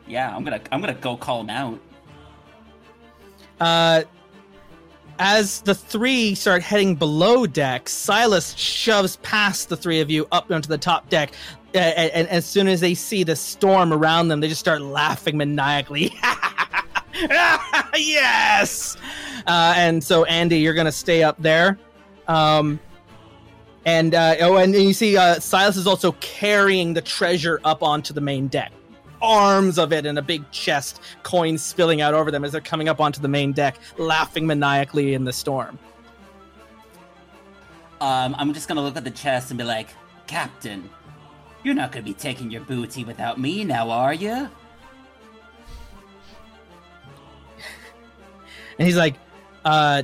Yeah, I'm gonna I'm gonna go call him out. Uh, as the three start heading below deck, Silas shoves past the three of you up onto the top deck. Uh, and, and as soon as they see the storm around them, they just start laughing maniacally. yes! Uh, and so, Andy, you're going to stay up there. Um, and uh, oh, and you see uh, Silas is also carrying the treasure up onto the main deck. Arms of it and a big chest, coins spilling out over them as they're coming up onto the main deck, laughing maniacally in the storm. Um, I'm just gonna look at the chest and be like, Captain, you're not gonna be taking your booty without me now, are you? and he's like uh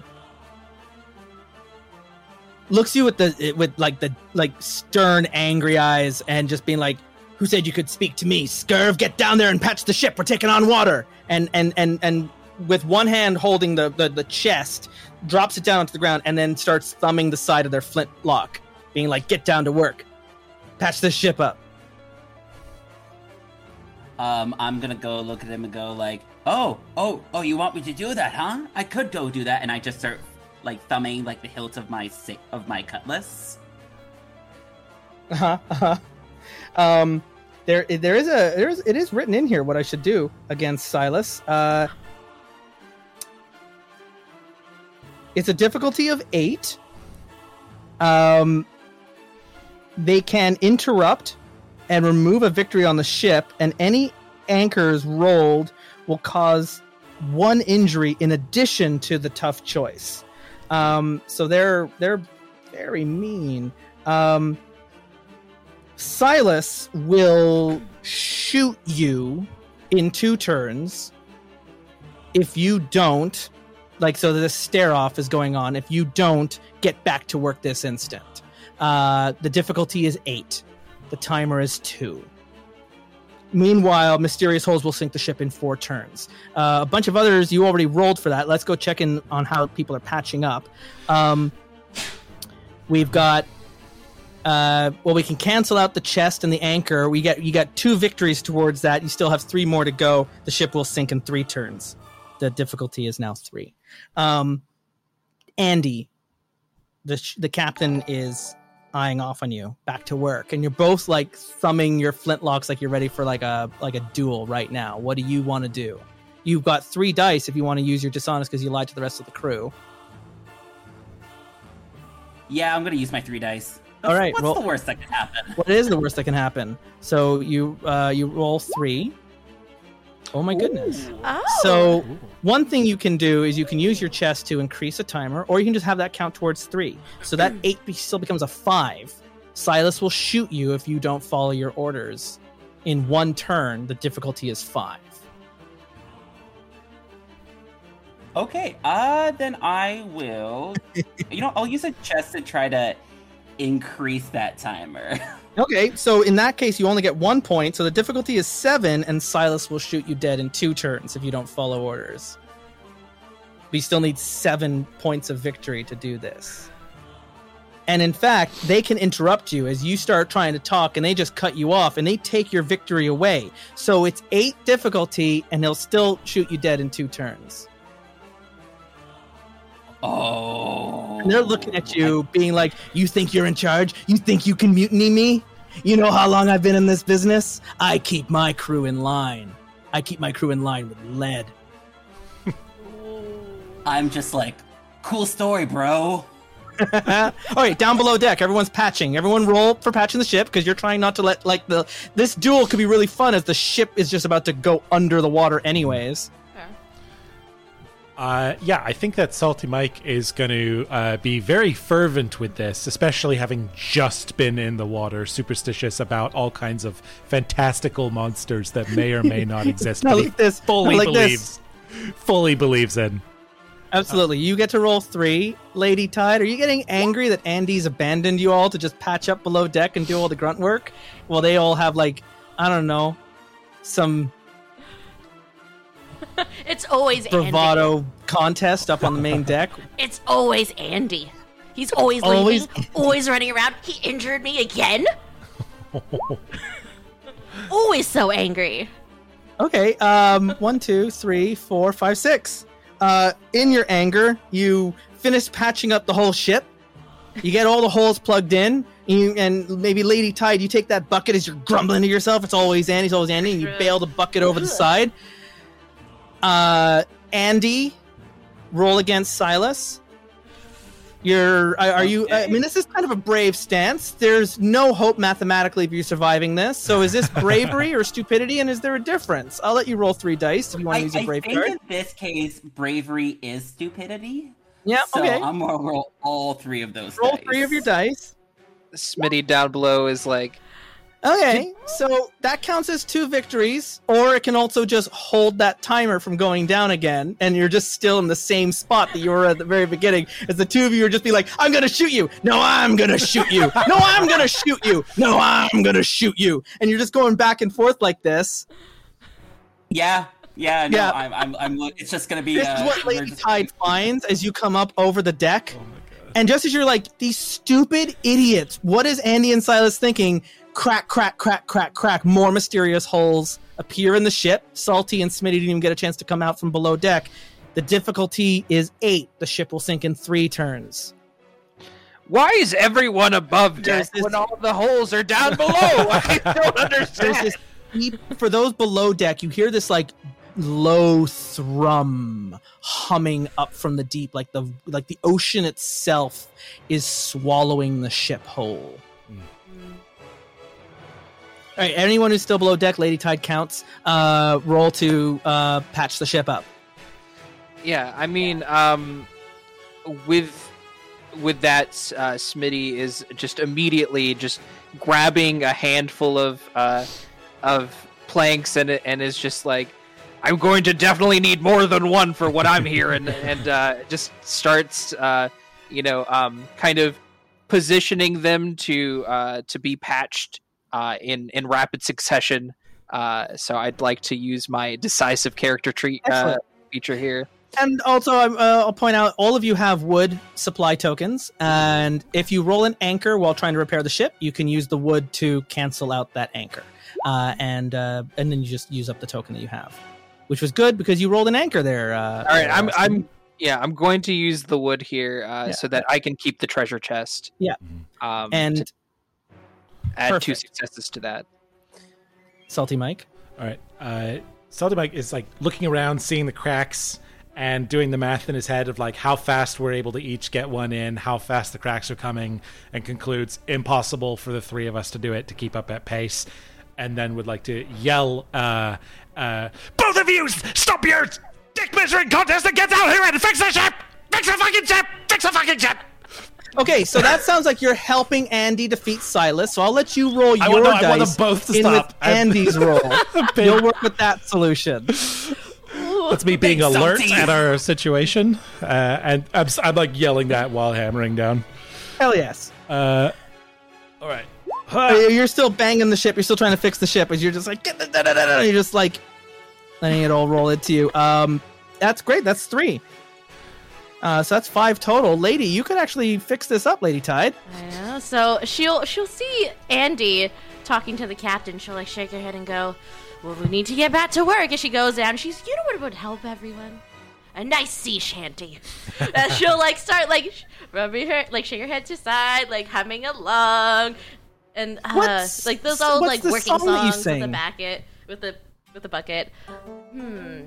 looks you with the with like the like stern angry eyes and just being like who said you could speak to me scurv get down there and patch the ship we're taking on water and and and and with one hand holding the the, the chest drops it down onto the ground and then starts thumbing the side of their flintlock being like get down to work patch this ship up Um, I'm gonna go look at him and go like, oh, oh, oh, you want me to do that, huh? I could go do that, and I just start like thumbing like the hilt of my si- of my cutlass. Uh-huh, uh-huh. Um, there, there is a, there is, it is written in here what I should do against Silas. Uh, it's a difficulty of eight. Um, they can interrupt and remove a victory on the ship, and any anchors rolled will cause one injury in addition to the tough choice. Um, so they're they're very mean. Um, Silas will shoot you in two turns. If you don't like so the stare off is going on. If you don't get back to work this instant. Uh the difficulty is eight. The timer is two. Meanwhile mysterious holes will sink the ship in four turns. Uh, a bunch of others you already rolled for that. Let's go check in on how people are patching up. Um we've got uh, well, we can cancel out the chest and the anchor. We get you got two victories towards that. You still have three more to go. The ship will sink in three turns. The difficulty is now three. Um, Andy, the sh- the captain is eyeing off on you. Back to work, and you're both like thumbing your flintlocks like you're ready for like a like a duel right now. What do you want to do? You've got three dice if you want to use your dishonest because you lied to the rest of the crew. Yeah, I'm gonna use my three dice. All right, What's roll- the worst that could happen? What is the worst that can happen? So you uh, you roll three. Oh my goodness! Oh. So one thing you can do is you can use your chest to increase a timer, or you can just have that count towards three. So that eight still becomes a five. Silas will shoot you if you don't follow your orders. In one turn, the difficulty is five. Okay, uh, then I will. you know, I'll use a chest to try to increase that timer. Okay, so in that case, you only get one point. So the difficulty is seven, and Silas will shoot you dead in two turns if you don't follow orders. But you still need seven points of victory to do this. And in fact, they can interrupt you as you start trying to talk, and they just cut you off, and they take your victory away. So it's eight difficulty, and they'll still shoot you dead in two turns. Oh. And they're looking at you, being like, "You think you're in charge? You think you can mutiny me? You know how long I've been in this business? I keep my crew in line. I keep my crew in line with lead." I'm just like, cool story, bro. All right, down below deck, everyone's patching. Everyone roll for patching the ship because you're trying not to let like the this duel could be really fun as the ship is just about to go under the water anyways. Uh, yeah, I think that Salty Mike is going to uh, be very fervent with this, especially having just been in the water, superstitious about all kinds of fantastical monsters that may or may not exist. Not like this, fully like believes, this. fully believes in. Absolutely. You get to roll three, Lady Tide. Are you getting angry that Andy's abandoned you all to just patch up below deck and do all the grunt work? Well, they all have, like, I don't know, some It's always Andy. bravado contest up on the main deck. It's always Andy. He's always Always leaving, always running around. He injured me again. always so angry. Okay, um, one, two, three, four, five, six. Uh, in your anger, you finish patching up the whole ship. You get all the holes plugged in. You, and maybe Lady Tide, you take that bucket as you're grumbling to yourself. It's always Andy, it's always Andy, and you bail the bucket over the side. Uh, Andy, roll against Silas. You're, are are you? I mean, this is kind of a brave stance. There's no hope mathematically of you surviving this. So, is this bravery or stupidity? And is there a difference? I'll let you roll three dice if you want to use your I think card. in this case, bravery is stupidity. Yeah, so okay. I'm gonna roll all three of those. roll dice. three of your dice. Smitty down below is like, Okay, so that counts as two victories, or it can also just hold that timer from going down again, and you're just still in the same spot that you were at the very beginning. As the two of you are just be like, "I'm gonna shoot you! No, I'm gonna shoot you! No, I'm gonna shoot you! No, I'm gonna shoot you!" And you're just going back and forth like this. Yeah, yeah, no, Yeah. I'm, I'm, I'm. It's just gonna be. This uh, is what Lady just- Tide finds as you come up over the deck. And just as you're like, these stupid idiots, what is Andy and Silas thinking? Crack, crack, crack, crack, crack. More mysterious holes appear in the ship. Salty and Smitty didn't even get a chance to come out from below deck. The difficulty is eight. The ship will sink in three turns. why is everyone above deck this- when all the holes are down below? I don't understand. deep, for those below deck, you hear this like low thrum humming up from the deep, like the like the ocean itself is swallowing the ship whole. All right, anyone who's still below deck, Lady Tide counts. Uh, roll to uh, patch the ship up. Yeah, I mean, um, with with that, uh, Smitty is just immediately just grabbing a handful of uh, of planks and and is just like, I'm going to definitely need more than one for what I'm here, and and uh, just starts, uh, you know, um, kind of positioning them to uh, to be patched uh, in in rapid succession. Uh, so I'd like to use my decisive character treat uh, feature here. And also, uh, I'll point out all of you have wood supply tokens, and if you roll an anchor while trying to repair the ship, you can use the wood to cancel out that anchor, uh, and uh, and then you just use up the token that you have, which was good because you rolled an anchor there. Uh, All right, I'm I'm yeah, I'm going to use the wood here uh, Yeah. so that I can keep the treasure chest. Yeah. Um, and to add two successes to that. salty Mike. All right. Uh, Salty Mike is like looking around, seeing the cracks, and doing the math in his head of like how fast we're able to each get one in, how fast the cracks are coming, and concludes impossible for the three of us to do it to keep up at pace. And then would like to yell, uh, uh, Both of you, stop your dick measuring contest and get out here and fix the ship! Fix the fucking ship! Fix the fucking ship! Okay, so that sounds like you're helping Andy defeat Silas. So I'll let you roll your I want- no, I want dice them both to in stop. with I'm- Andy's roll. You'll work with that solution. That's me being Big alert salty. at our situation, uh, and I'm, s- I'm like yelling that while hammering down. Hell yes. Uh, all right. Uh, You're still banging the ship. You're still trying to fix the ship, as you're just like, you're just like letting it all roll into you. Um, that's great. That's three. Uh, so that's five total. Lady, you could actually fix this up, Lady Tide. Know. So she'll she'll see Andy talking to the captain. She'll like shake her head and go, "Well, we need to get back to work." And she goes down, she's, "You know what would help everyone? A nice sea shanty." and she'll like start like rubbing her like shake her head to side, like humming along, and uh, What's- like those old like working song songs with the bucket with the with the bucket. Hmm.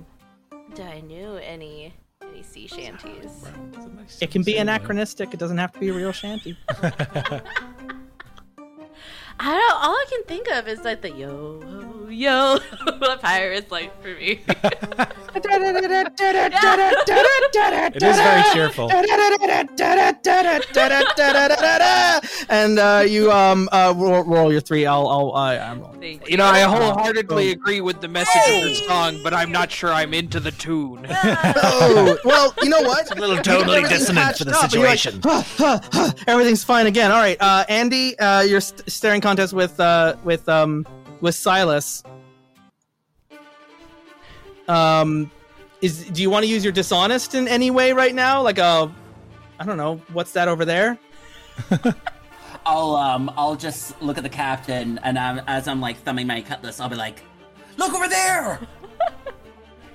Do I know any any sea shanties? It can be anachronistic. It doesn't have to be a real shanty. I don't. All I can think of is like the yo yo the pirates like for me. It is very cheerful. and uh, you um uh, roll, roll your three. I'll I'll uh, I'm rolling. Thank You know, I wholeheartedly agree with the message of the song, but I'm not sure I'm into the tune. Oh well, you know what? A little tonally Everything's dissonant for the up, and you're like, situation. "Huh, huh, huh." Everything's fine again. All right, uh, Andy, uh, your st- staring contest with uh, with um, with Silas. Um, is do you want to use your dishonest in any way right now? Like a, I don't know, what's that over there? I'll um I'll just look at the captain and I'm, as I'm like thumbing my cutlass, I'll be like, "Look over there!"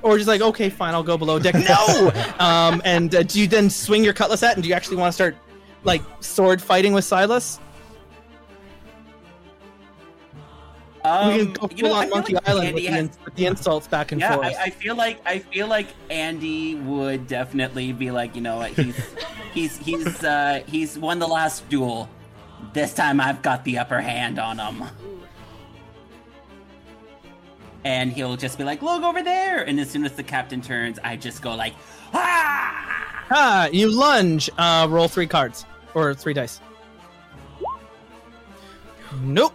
Or just like, okay, fine, I'll go below deck. No. um, and uh, do you then swing your cutlass at? And do you actually want to start like sword fighting with Silas? Um, we can go you know, on Monkey like Island with the, has- in- with the insults back and yeah, forth. I, I feel like I feel like Andy would definitely be like, you know what, he's he's he's uh he's won the last duel. This time I've got the upper hand on him. And he'll just be like, look over there. And as soon as the captain turns, I just go like, ah! Ah, you lunge. Uh, roll three cards or three dice. Nope.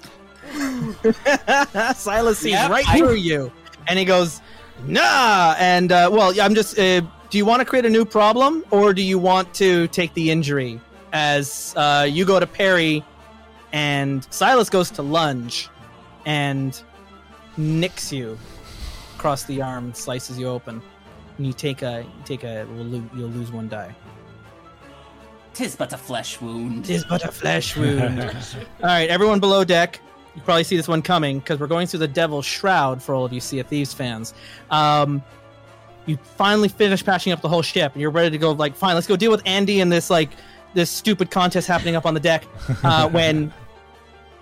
Silas sees Yep, right I- through you, and he goes, "Nah." And uh, well, I'm just. Uh, do you want to create a new problem, or do you want to take the injury? As uh, you go to parry, and Silas goes to lunge, and nicks you across the arm, slices you open, and you take a you take a you'll lose one die. Tis but a flesh wound. Tis but a flesh wound. All right, everyone below deck. You probably see this one coming because we're going through the Devil's Shroud for all of you Sea of Thieves fans. Um, you finally finish patching up the whole ship, and you're ready to go. Like, fine, let's go deal with Andy and this like this stupid contest happening up on the deck. Uh, when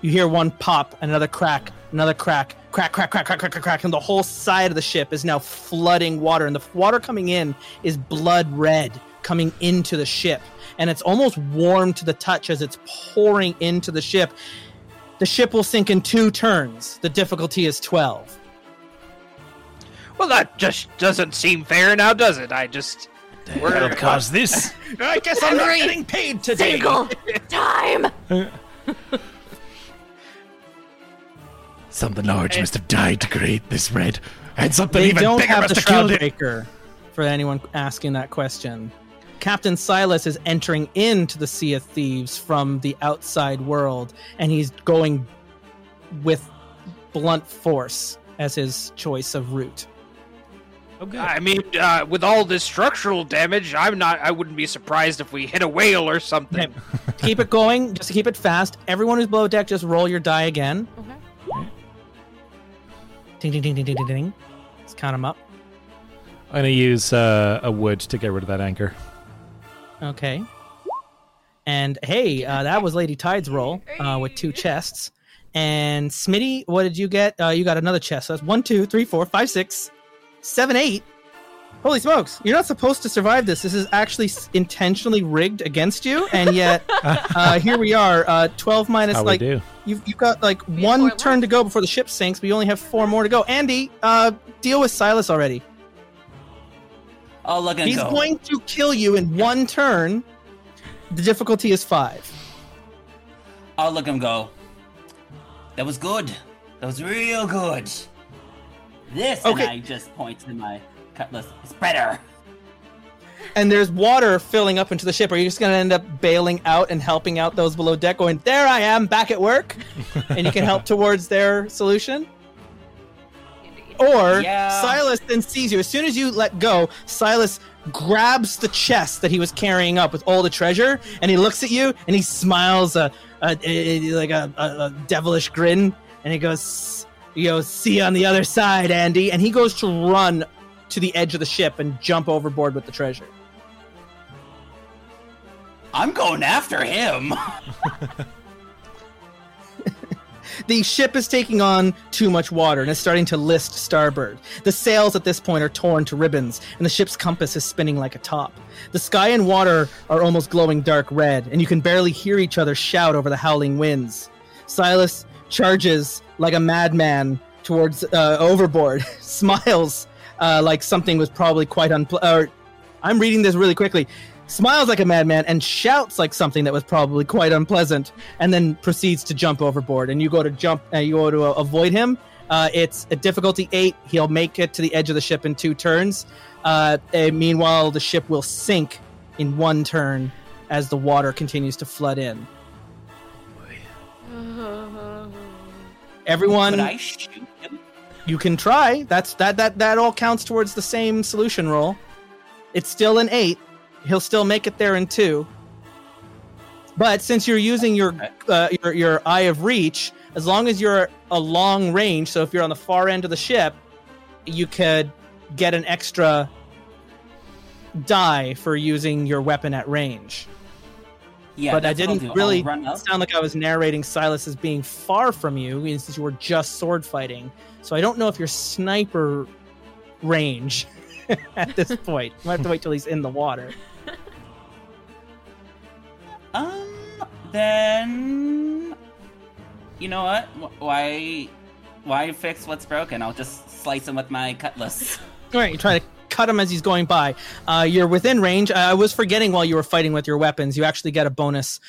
you hear one pop, another crack, another crack, crack, crack, crack, crack, crack, crack, crack, and the whole side of the ship is now flooding water, and the water coming in is blood red coming into the ship, and it's almost warm to the touch as it's pouring into the ship. The ship will sink in two turns. The difficulty is twelve. Well, that just doesn't seem fair now, does it? I just. That'll cause this. I guess I'm not getting paid today. Single time. Something large must have died to create this red. And something They even don't bigger have must the have killed it. Shroudbreaker. For anyone asking that question, Captain Silas is entering into the Sea of Thieves from the outside world, and he's going with blunt force as his choice of route. Okay. I mean, uh, with all this structural damage, I'm not. I wouldn't be surprised if we hit a whale or something. Okay. To keep it going, just to keep it fast. Everyone who's below deck, just roll your die again. Okay. Ding ding ding ding ding ding ding. Let's count them up. I'm gonna use uh, a wood to get rid of that anchor. Okay. And hey, uh, that was Lady Tide's roll uh, with two chests. And Smitty, what did you get? Uh, you got another chest. So that's one, two, three, four, five, six, seven, eight. Holy smokes! You're not supposed to survive this. This is actually intentionally rigged against you, and yet uh, here we are. Uh, Twelve minus How we like do. you've, you've got like one four turn to go before the ship sinks, but you only have four more to go. Andy, uh, deal with Silas already. Oh, look and He's go. going to kill you in one turn. The difficulty is five. I'll look him go. That was good. That was real good. This, Okay. and I just point to my cutlass, is better. and there's water filling up into the ship, are you just going to end up bailing out and helping out those below deck, going, There I am, back at work? and you can help towards their solution? Or Yeah. Silas then sees you. As soon as you let go, Silas grabs the chest that he was carrying up with all the treasure, and he looks at you and he smiles a, a, a- like a, a, a devilish grin, and he goes, "You goes, see you on the other side, Andy." And he goes to run to the edge of the ship and jump overboard with the treasure. I'm going after him. The ship is taking on too much water and is starting to list starboard. The sails at this point are torn to ribbons, and the ship's compass is spinning like a top. The sky and water are almost glowing dark red, and you can barely hear each other shout over the howling winds. Silas charges like a madman towards uh, overboard, smiles uh, like something was probably quite unpleasant. I'm reading this really quickly. Smiles like a madman and shouts like something that was probably quite unpleasant, and then proceeds to jump overboard. And you go to jump, uh, you go to uh, avoid him. Uh, it's a difficulty eight. He'll make it to the edge of the ship in two turns. Uh, and meanwhile, the ship will sink in one turn as the water continues to flood in. Everyone, Could I shoot him? you can try. That's that that that all counts towards the same solution roll. It's still an eight. He'll still make it there in two. But since you're using your uh, your your eye of reach, as long as you're a long range, so if you're on the far end of the ship, you could get an extra die for using your weapon at range. Yeah, but I that's what I'll didn't really sound like I was narrating Silas as being far from you, since you were just sword fighting. So I don't know if you're sniper range at this point. You might have to wait till he's in the water. Um, then you know what? Why, why fix what's broken? I'll just slice him with my cutlass. All right, you try to cut him as he's going by. Uh, you're within range. I was forgetting while you were fighting with your weapons, you actually get a bonus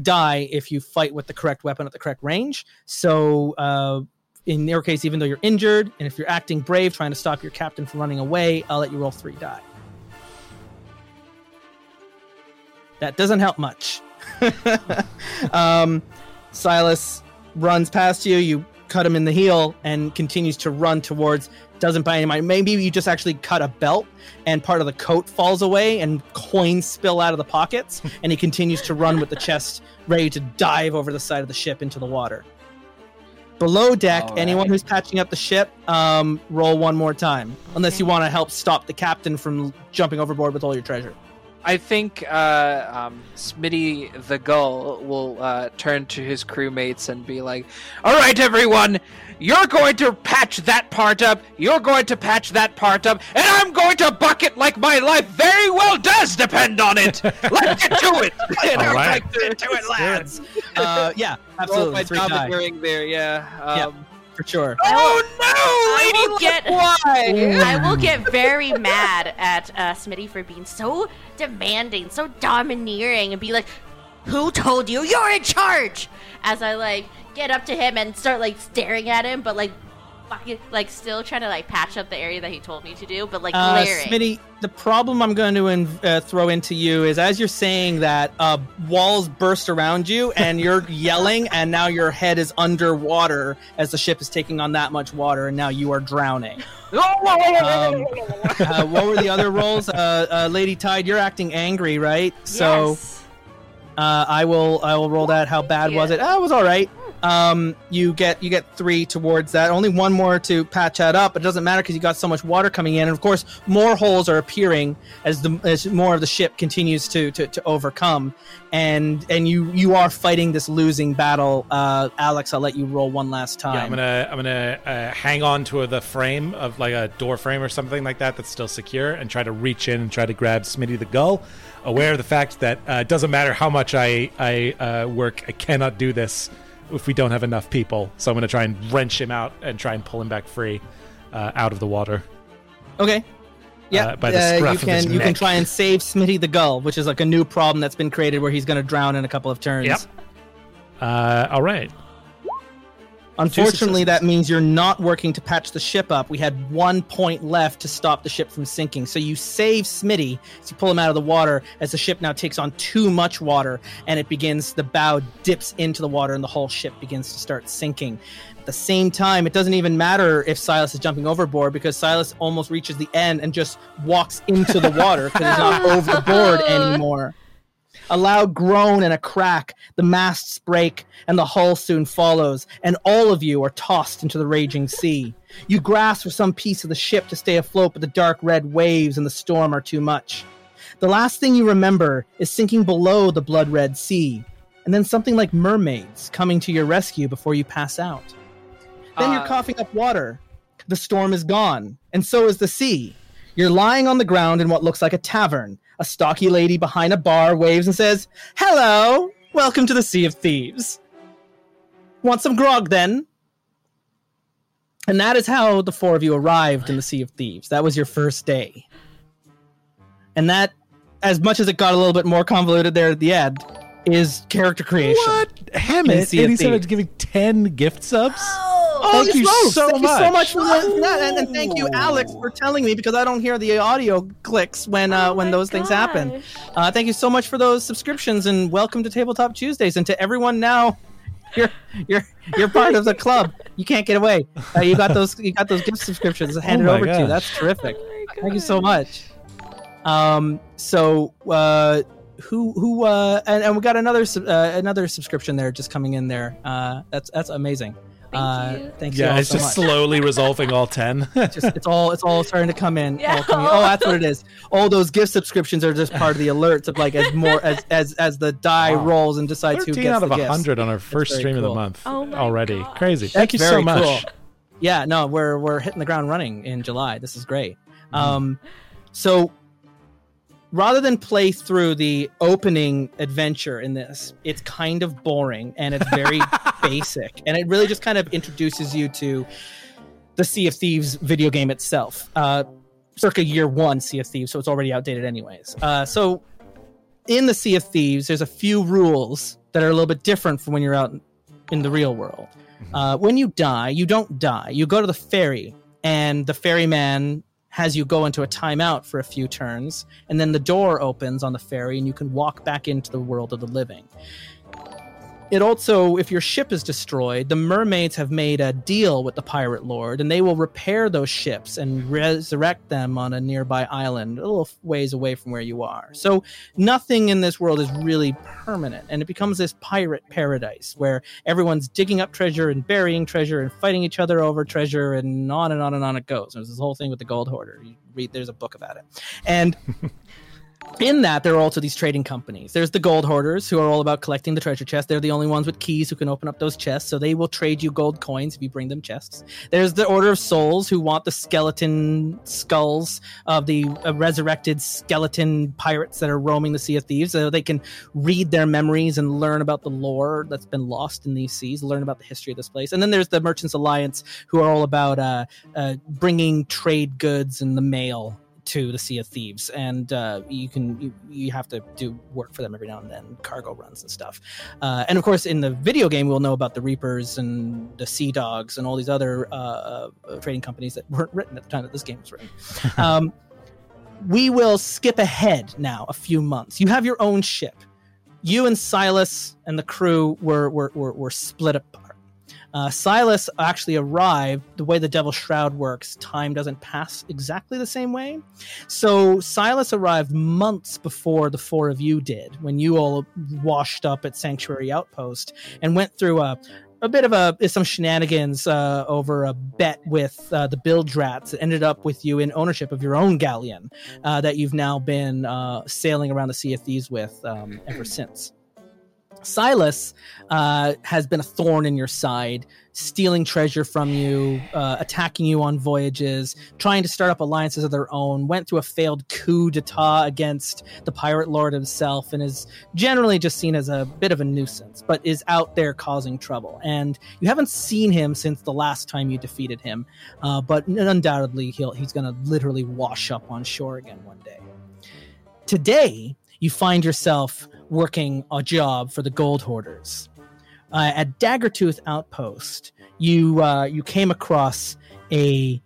die if you fight with the correct weapon at the correct range. So, uh, in your case, even though you're injured, and if you're acting brave, trying to stop your captain from running away, I'll let you roll three die. That doesn't help much. um, Silas runs past you. You cut him in the heel and continues to run towards. Doesn't buy any mind. Maybe you just actually cut a belt and part of the coat falls away and coins spill out of the pockets. and he continues to run with the chest ready to dive over the side of the ship into the water. Below deck, All right. anyone who's patching up the ship, um, roll one more time. Unless you want to help stop the captain from jumping overboard with all your treasure. I think uh, um, Smitty the Gull will uh, turn to his crewmates and be like, "All right, everyone, you're going to patch that part up. You're going to patch that part up, and I'm going to bucket like my life very well does depend on it. Let's get to it. And All I'm right. like, "Get to it, lads. Uh, yeah, Roll absolutely. my Three job die, during there, yeah. Um, for sure. Oh no, I will get- why? I will get very mad at uh, Smitty for being so demanding, so domineering, and be like, "Who told you you're in charge?" As I like get up to him and start like staring at him, but like, fucking, like still trying to like patch up the area that he told me to do, but like Uh, glaring. Smitty, the problem I'm going to in, uh, throw into you is as you're saying that, uh, walls burst around you and you're yelling, and now your head is underwater as the ship is taking on that much water, and now you are drowning. Um, uh, what were the other roles? Uh, uh, Lady Tide, you're acting angry, right? So Yes. uh, I will I will roll that. How bad was it? Uh, it was all right. Um, you get you get three towards that. Only one more to patch that up, but it doesn't matter because you got so much water coming in, and of course more holes are appearing as the as more of the ship continues to to, to overcome, and and you you are fighting this losing battle. Uh, Alex, I'll let you roll one last time. Yeah, I'm gonna I'm gonna uh, hang on to the frame of like a door frame or something like that that's still secure, and try to reach in and try to grab Smitty the gull, aware of the fact that uh, it doesn't matter how much I I uh, work, I cannot do this if we don't have enough people. So I'm gonna try and wrench him out and try and pull him back free uh, out of the water. Okay. Yeah, Uh, by the uh, scruff you of can his you can try and save Smitty the Gull, which is like a new problem that's been created where he's going to drown in a couple of turns. Yep. Uh, all right. Unfortunately, that means you're not working to patch the ship up. We had one point left to stop the ship from sinking. So you save Smitty as you pull him out of the water as the ship now takes on too much water and it begins, the bow dips into the water and the whole ship begins to start sinking. At the same time, it doesn't even matter if Silas is jumping overboard because Silas almost reaches the end and just walks into the water because he's not overboard anymore. A loud groan and a crack, the masts break, and the hull soon follows, and all of you are tossed into the raging sea. You grasp for some piece of the ship to stay afloat, but the dark red waves and the storm are too much. The last thing you remember is sinking below the blood red sea, and then something like mermaids coming to your rescue before you pass out. Then you're Uh, coughing up water. The storm is gone, and so is the sea. You're lying on the ground in what looks like a tavern. A stocky lady behind a bar waves and says, Hello! Welcome to the Sea of Thieves. Want some grog then? And that is how the four of you arrived in the Sea of Thieves. That was your first day. And that, as much as it got a little bit more convoluted there at the end, is character creation. What? In Hammett, Sea of 87 Thieves. giving 10 gift subs? Oh, Oh, Thank you smokes. so thank you so much. much for that, and, and thank you, Alex, for telling me because I don't hear the audio clicks when uh, Oh when my those things happen. Uh, thank you so much for those subscriptions, and welcome to Tabletop Tuesdays, and to everyone now. You're you're you're part of the club. You can't get away. Uh, you got those you got those gift subscriptions handed my over to you. That's terrific. Thank you so much. Um. So, uh, who who uh, and, and we got another uh, another subscription there just coming in there. Uh, that's that's amazing. Thank uh, you. Thank you Yeah, all it's so just much. slowly resolving all 10. just it's all it's all starting to come in. Yeah. all in. Oh, that's what it is. All those gift subscriptions are just part of the alerts of like as more as as as the die Wow. rolls and decides who 13 gets out of 100 on our first very stream of the month Oh already. gosh. Crazy. Thank you so much. cool. Yeah, no, we're we're hitting the ground running in July. This is great. Mm-hmm. Um, so rather than play through the opening adventure in this, it's kind of boring and it's very basic, and it really just kind of introduces you to the Sea of Thieves video game itself. Uh, circa year one Sea of Thieves, so it's already outdated anyways. Uh, so in the Sea of Thieves, there's a few rules that are a little bit different from when you're out in the real world. Uh, when you die, you don't die. You go to the ferry, and the ferryman has you go into a timeout for a few turns, and then the door opens on the ferry, and you can walk back into the world of the living. It also, if your ship is destroyed, the mermaids have made a deal with the pirate lord, and they will repair those ships and resurrect them on a nearby island, a little ways away from where you are. So nothing in this world is really permanent, and it becomes this pirate paradise where everyone's digging up treasure and burying treasure and fighting each other over treasure, and on and on and on it goes. There's this whole thing with the gold hoarder. You read, there's a book about it, and in that there are also these trading companies. There's the gold hoarders who are all about collecting the treasure chest they're the only ones with keys who can open up those chests so they will trade you gold coins if you bring them chests. There's the order of souls who want the skeleton skulls of the uh, resurrected skeleton pirates that are roaming the sea of thieves so they can read their memories and learn about the lore that's been lost in these seas learn about the history of this place. And then there's the merchants alliance who are all about uh, uh, bringing trade goods and the mail to the Sea of Thieves, and uh, you can you, you have to do work for them every now and then, cargo runs and stuff. Uh, and of course, in the video game, we'll know about the Reapers and the Sea Dogs and all these other uh, uh, trading companies that weren't written at the time that this game was written. um, we will skip ahead now a few months. You have your own ship. You and Silas and the crew were were, were, were split apart. Uh, Silas actually arrived. The way the Devil's Shroud works, time doesn't pass exactly the same way. So Silas arrived months before the four of you did, when you all washed up at Sanctuary Outpost and went through a a bit of a some shenanigans uh, over a bet with uh, the Bilge Rats that ended up with you in ownership of your own galleon uh, that you've now been uh, sailing around the Sea of Thieves with um, ever since. Silas uh, has been a thorn in your side, stealing treasure from you, uh, attacking you on voyages, trying to start up alliances of their own, went through a failed coup d'etat against the pirate lord himself, and is generally just seen as a bit of a nuisance, but is out there causing trouble. And you haven't seen him since the last time you defeated him, uh, but undoubtedly he'll, he's going to literally wash up on shore again one day. Today, you find yourself working a job for the gold hoarders. Uh, at Daggertooth Outpost, you uh, you came across a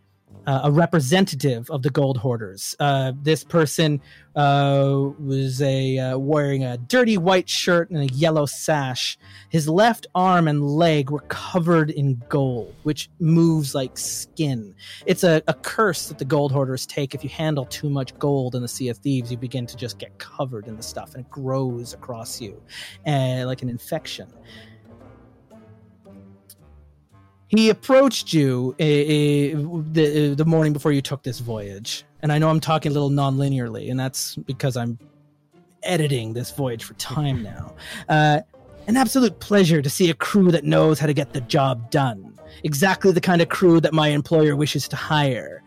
uh, a representative of the gold hoarders. Uh, this person uh, was a uh, wearing a dirty white shirt and a yellow sash. His left arm and leg were covered in gold, which moves like skin. It's a, a curse that the gold hoarders take. If you handle too much gold in the Sea of Thieves, you begin to just get covered in the stuff, and it grows across you uh, like an infection he approached you uh, the, the morning before you took this voyage. And i know i'm talking a little non-linearly and that's because i'm editing this voyage for time now. Uh, an absolute pleasure to see a crew that knows how to get the job done. Exactly the kind of crew that my employer wishes to hire.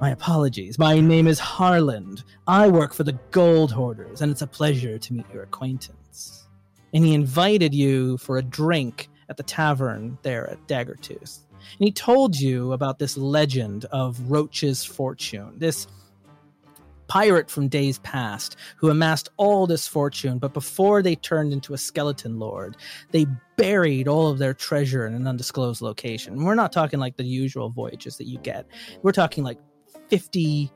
My apologies. My name is harland. I work for the gold hoarders and it's a pleasure to meet your acquaintance. And he invited you for a drink at the tavern there at Daggertooth. And he told you about this legend of Roach's fortune, this pirate from days past who amassed all this fortune, but before they turned into a skeleton lord, they buried all of their treasure in an undisclosed location. And we're not talking like the usual voyages that you get. We're talking like 50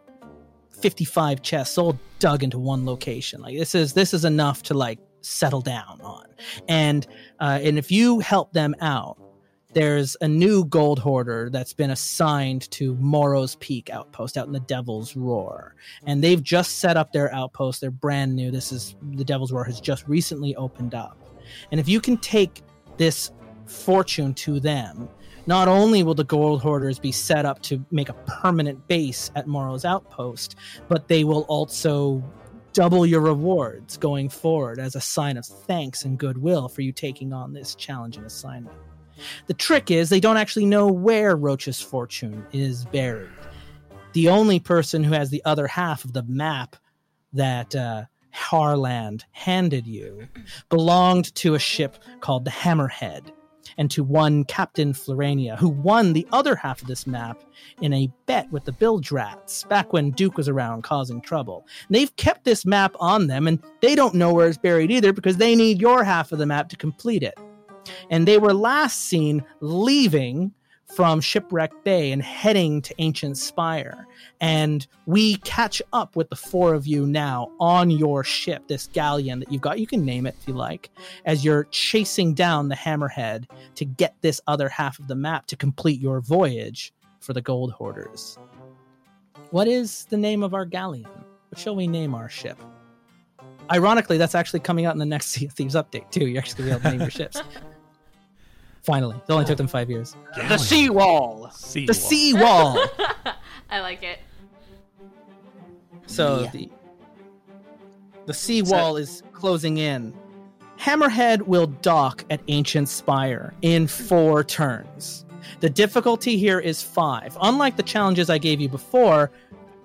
55 chests all dug into one location. Like this is this is enough to like settle down on. And uh, and if you help them out, there's a new gold hoarder that's been assigned to Morrow's Peak outpost out in the Devil's Roar. And they've just set up their outpost. They're brand new. This is the Devil's Roar has just recently opened up. And if you can take this fortune to them, not only will the gold hoarders be set up to make a permanent base at Morrow's outpost, but they will also double your rewards going forward as a sign of thanks and goodwill for you taking on this challenging assignment. The trick is they don't actually know where Roach's fortune is buried. The only person who has the other half of the map that uh, Harland handed you belonged to a ship called the Hammerhead and to one Captain Florania, who won the other half of this map in a bet with the Bilge Rats back when Duke was around causing trouble. They've kept this map on them, and they don't know where it's buried either because they need your half of the map to complete it. And they were last seen leaving from Shipwreck Bay and heading to Ancient Spire. And we catch up with the four of you now on your ship, this galleon that you've got. You can name it if you like, as you're chasing down the Hammerhead to get this other half of the map to complete your voyage for the Gold Hoarders. What is the name of our galleon? What shall we name our ship? Ironically, that's actually coming out in the next Sea of Thieves update, too. You're actually going to be able to name your ships. Finally. It only took them five years. The seawall. Sea The seawall. I like it. So Yeah. the the seawall is closing in. Hammerhead will dock at Ancient Spire in four turns. The difficulty here is five. Unlike the challenges I gave you before,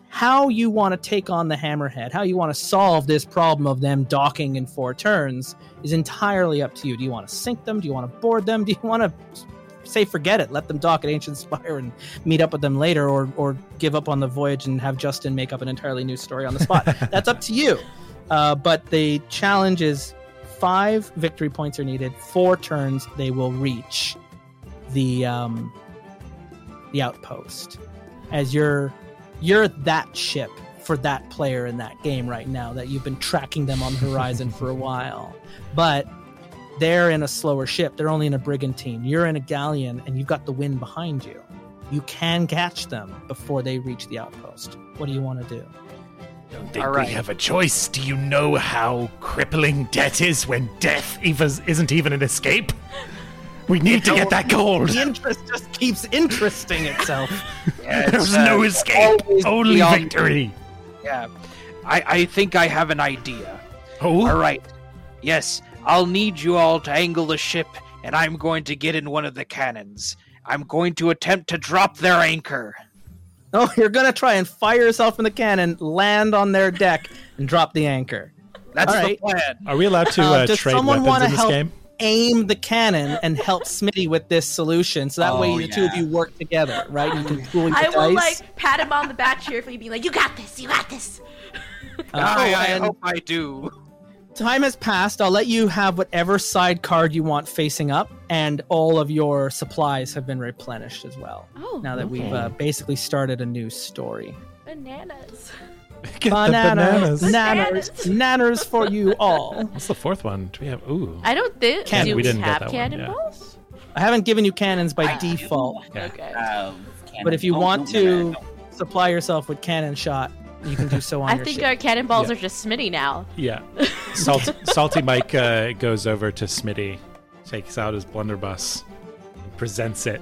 how you want to take on the Hammerhead, how you want to solve this problem of them docking in four turns, is entirely up to you. Do you want to sink them? Do you want to board them? Do you want to say forget it, let them dock at Ancient Spire and meet up with them later, or or give up on the voyage and have Justin make up an entirely new story on the spot? That's up to you. Uh, but the challenge is five victory points are needed. Four turns, they will reach the um, the outpost. As you're you're that ship for that player in that game right now that you've been tracking them on the horizon for a while. But they're in a slower ship. They're only in a brigantine. You're in a galleon and you've got the wind behind you. You can catch them before they reach the outpost. What do you want to do? Don't think All right. we have a choice. Do you know how crippling debt is when death even, isn't even an escape? We need to get that gold. The interest just keeps interesting itself. There's uh, no escape. Only beyond- victory. Yeah. I, I think I have an idea. Oh, All right. Yes, I'll need you all to angle the ship, and I'm going to get in one of the cannons. I'm going to attempt to drop their anchor. Oh, you're gonna try and fire yourself from the cannon, land on their deck, and drop the anchor. That's All the plan. Are we allowed to Uh, uh, trade someone weapons in this help game? Aim the cannon and help Smitty with this solution, so that way Oh, the two of you work together, right? You can pool your I will dice. like pat him on the back cheerfully, being like, "You got this. You got this." Uh, I, I hope I do. time has passed. I'll let you have whatever side card you want facing up, and all of your supplies have been replenished as well. Oh, Now that we've uh, basically started a new story. bananas. Get Bananas, the bananas. nanners, nanners for you all. What's the fourth one? Do we have? Ooh. I don't think. Can- Do We we, didn't get have that one, yeah. cannonballs? I haven't given you cannons by I default, Yeah. Okay. Uh, but if you oh, want no, no, to no, no. supply yourself with cannon shot, you can do so on I your think ship. our cannonballs Yeah. are just Smitty now. Yeah. Salt, Salty Mike uh, goes over to Smitty, takes out his blunderbuss, and presents it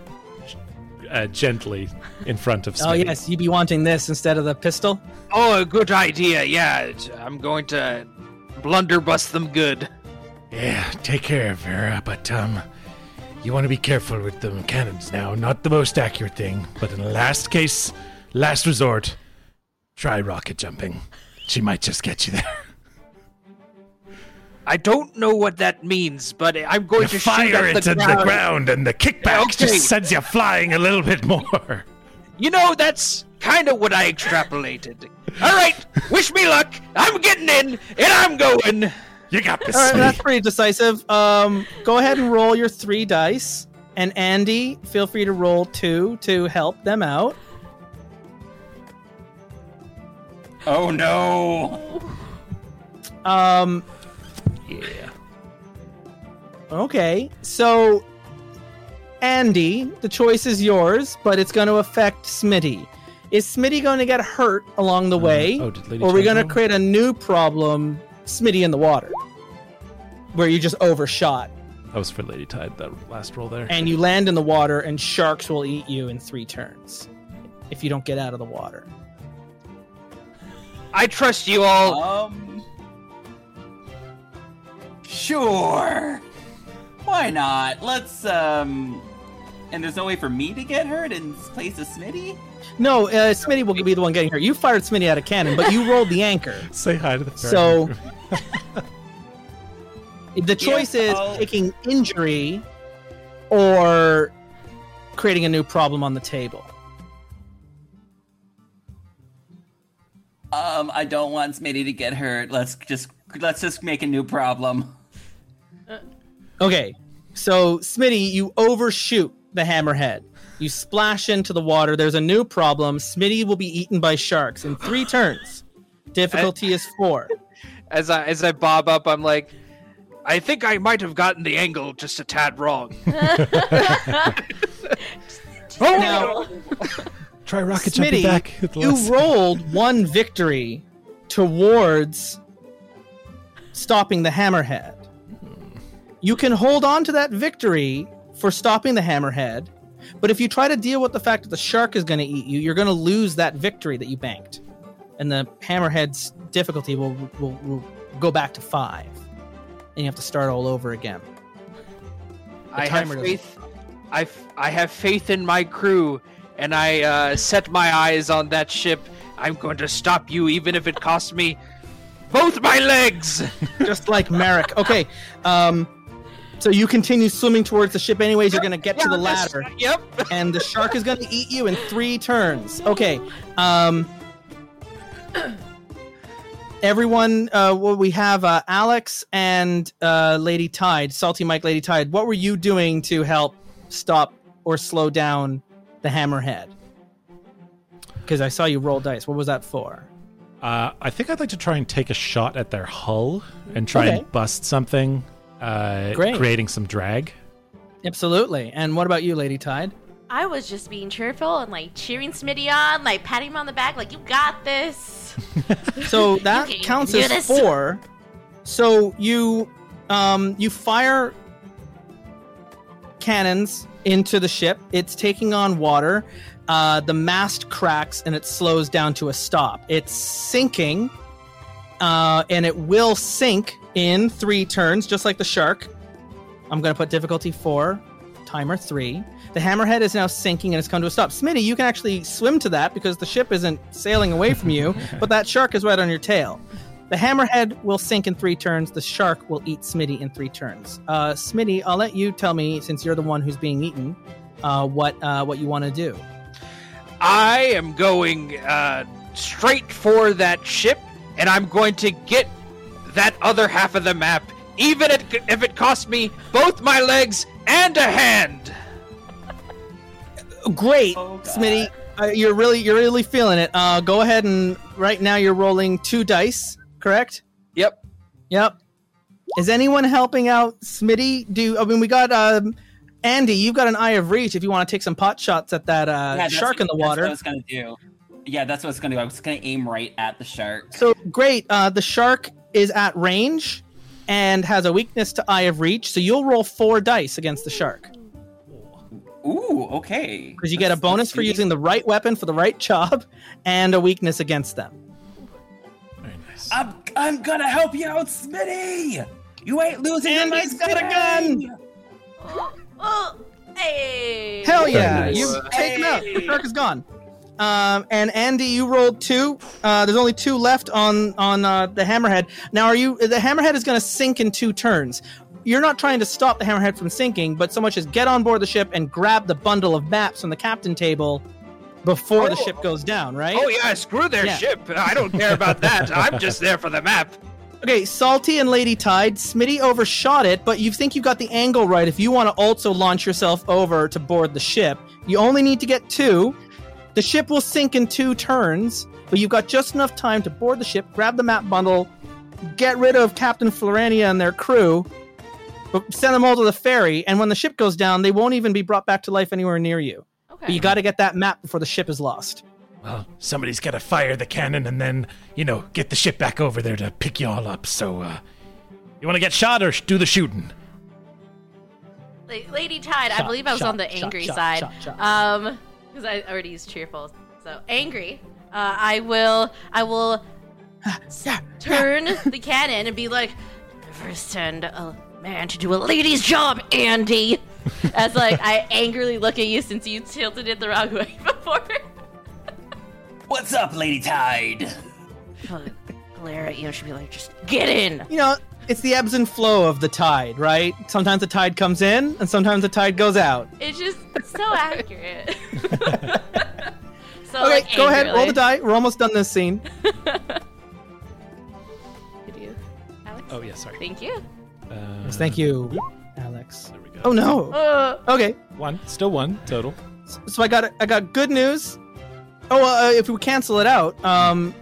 uh, gently in front of Smitty. Oh yes, you'd be wanting this instead of the pistol. Oh, good idea. Yeah, I'm going to blunderbuss them good. yeah. Take care, Vera. But um, you want to be careful with the cannons now. Not the most accurate thing, but in the last case, last resort, try rocket jumping. She might just get you there. I don't know what that means, but I'm going You to shoot fire at it the into ground. the ground, and the kickback Okay. just sends you flying a little bit more. You know, that's kind of what I extrapolated. All right, wish me luck. I'm getting in, and I'm going. You got this. All right, that's pretty decisive. Um, go ahead and roll your three dice, and Andy, feel free to roll two to help them out. Oh no! Um, yeah. okay, so Andy, the choice is yours, but it's going to affect Smitty. Is Smitty going to get hurt along the way, oh, did Lady or are we going to create a new problem, Smitty in the water, where you just overshot That was for Lady Tide, that last roll there. and you land in the water, and sharks will eat you in three turns if you don't get out of the water. I trust you all. Um. Sure. Why not? Let's um. And there's no way for me to get hurt in place of Smitty. No, uh, Smitty will be the one getting hurt. You fired Smitty out of cannon, but you rolled the anchor. Say hi to the So- The choice is I'll- taking injury or creating a new problem on the table. Um, I don't want Smitty to get hurt. Let's just let's just make a new problem. Okay, so Smitty, you overshoot the hammerhead. You splash into the water. There's a new problem. Smitty will be eaten by sharks in three turns. Difficulty is four. As I as I bob up, I'm like, I think I might have gotten the angle just a tad wrong. oh, Now, Try rocket jumping back. at the you last- rolled one victory towards stopping the hammerhead. You can hold on to that victory for stopping the hammerhead, but if you try to deal with the fact that the shark is going to eat you, you're going to lose that victory that you banked, and the hammerhead's difficulty will, will, will go back to five, and you have to start all over again. I have faith. I, I have faith in my crew, and I uh, set my eyes on that ship. I'm going to stop you, even if it costs me both my legs. just like Merrick. Okay, um, so you continue swimming towards the ship. Anyways, you're gonna get to the Yeah, that's- ladder, Yep. and the shark is gonna eat you in three turns. Okay, um, everyone. Uh, well, we have uh, Alex and uh, Lady Tide, Salty Mike, Lady Tide. What were you doing to help stop or slow down the hammerhead? Because I saw you roll dice. What was that for? Uh, I think I'd like to try and take a shot at their hull and try Okay. and bust something, uh, Great. creating some drag. Absolutely. And what about you, Lady Tide? I was just being cheerful and like cheering Smitty on, like patting him on the back, like you got this. So that can counts do as this. four. So you um you fire cannons into the ship. It's taking on water. Uh, the mast cracks and it slows down to a stop. It's sinking, uh, and it will sink in three turns, just like the shark. I'm going to put difficulty four, timer three. The hammerhead is now sinking and it's come to a stop. Smitty, you can actually swim to that because the ship isn't sailing away from you, but that shark is right on your tail. The hammerhead will sink in three turns. The shark will eat Smitty in three turns. Uh, Smitty, I'll let you tell me, since you're the one who's being eaten, uh, what uh, what you want to do. I am going uh, straight for that ship, and I'm going to get that other half of the map, even if it costs me both my legs and a hand. Great, Oh, Smitty. Uh, you're really you're really feeling it. Uh, go ahead and right now you're rolling two dice, correct? Yep. Yep. Is anyone helping out Smitty? Do I mean we got um, Andy? You've got an eye of reach if you want to take some pot shots at that uh, Yeah, shark what- in the water, That's what I water. was gonna do. Yeah, that's what I was gonna do. I was gonna aim right at the shark. So great. Uh, the shark is at range and has a weakness to eye of reach. So you'll roll four dice against the shark Ooh, okay. because you get a bonus for using the right weapon for the right job and a weakness against them. Very nice. I'm, I'm gonna help you out, Smitty. You ain't losing. to Andy's my got a gun! Oh, oh, hey. Hell yeah! nice. You take him out. The shark is gone. Um, and Andy, you rolled two. Uh, there's only two left on on uh, the hammerhead. Now, are you? The hammerhead is going to sink in two turns. You're not trying to stop the hammerhead from sinking, but so much as get on board the ship and grab the bundle of maps from the captain table before the Oh. ship goes down. Right? Oh yeah, screw their Yeah. ship. I don't care about that. I'm just there for the map. Okay, Salty and Lady Tide, Smitty overshot it, but you think you've got the angle right if you want to also launch yourself over to board the ship. You only need to get two. The ship will sink in two turns, but you've got just enough time to board the ship, grab the map bundle, get rid of Captain Florania and their crew, but send them all to the ferry, and when the ship goes down, they won't even be brought back to life anywhere near you. Okay. But you got to get that map before the ship is lost. Well, somebody's got to fire the cannon and then, you know, get the ship back over there to pick you all up. So, uh, you want to get shot or sh- do the shooting? Lady Tide, I believe I was shot, on the angry shot, side. shot, shot. Um, because I already used cheerful. So angry. Uh, I will. I will turn the cannon and be like, "Never send a man to do a lady's job, Andy." As like I angrily look at you since you tilted it the wrong way before. What's up, Lady Tide? I'll glare at you and she'll be like, "Just get in." you know, it's the ebbs and flow of the tide, right? Sometimes the tide comes in, and sometimes the tide goes out. It's just so accurate. so Okay, like, go ahead, roll the die. We're almost done this scene. Could you, Alex? Oh yeah, sorry. Thank you. Uh, Yes, thank you, Alex. There we go. Oh no. Uh, Okay, One, still one total. so I got I got good news. Oh, uh, if we cancel it out, um,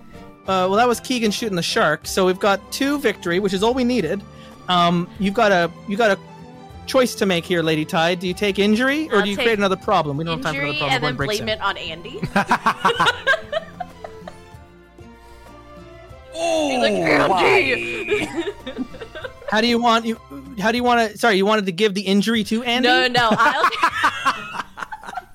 uh, well, that was Keegan shooting the shark. So we've got two victory, which is all we needed. Um, you've got a you got a choice to make here, Lady Tide. Do you take injury or I'll do you create another problem? We don't have time for another problem. and then We're blame breaks it on Andy. Oh, like, why? How do you want you? How do you want to? Sorry, you wanted to give the injury to Andy? no, no, I'll.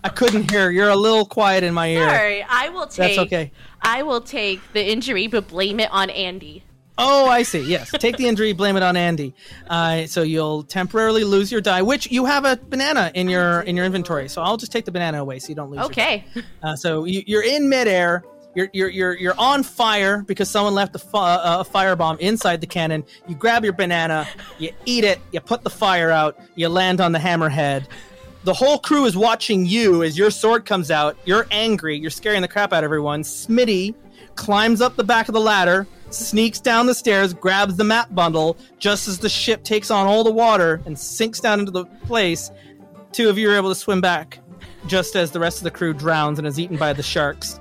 I couldn't hear. You're a little quiet in my ear. Sorry, I will take. That's okay. I will take the injury, but blame it on Andy. Oh, I see. Yes, take the injury, blame it on Andy. Uh, so you'll temporarily lose your die, which you have a banana in your in your inventory. So I'll just take the banana away, so you don't lose. Okay. Uh, so you, you're in midair. You're, you're you're you're on fire because someone left a, fi- uh, a firebomb inside the cannon. You grab your banana, you eat it, you put the fire out, you land on the hammerhead. The whole crew is watching you as your sword comes out. You're angry. You're scaring the crap out of everyone. Smitty climbs up the back of the ladder, sneaks down the stairs, grabs the map bundle just as the ship takes on all the water and sinks down into the place. Two of you are able to swim back just as the rest of the crew drowns and is eaten by the sharks.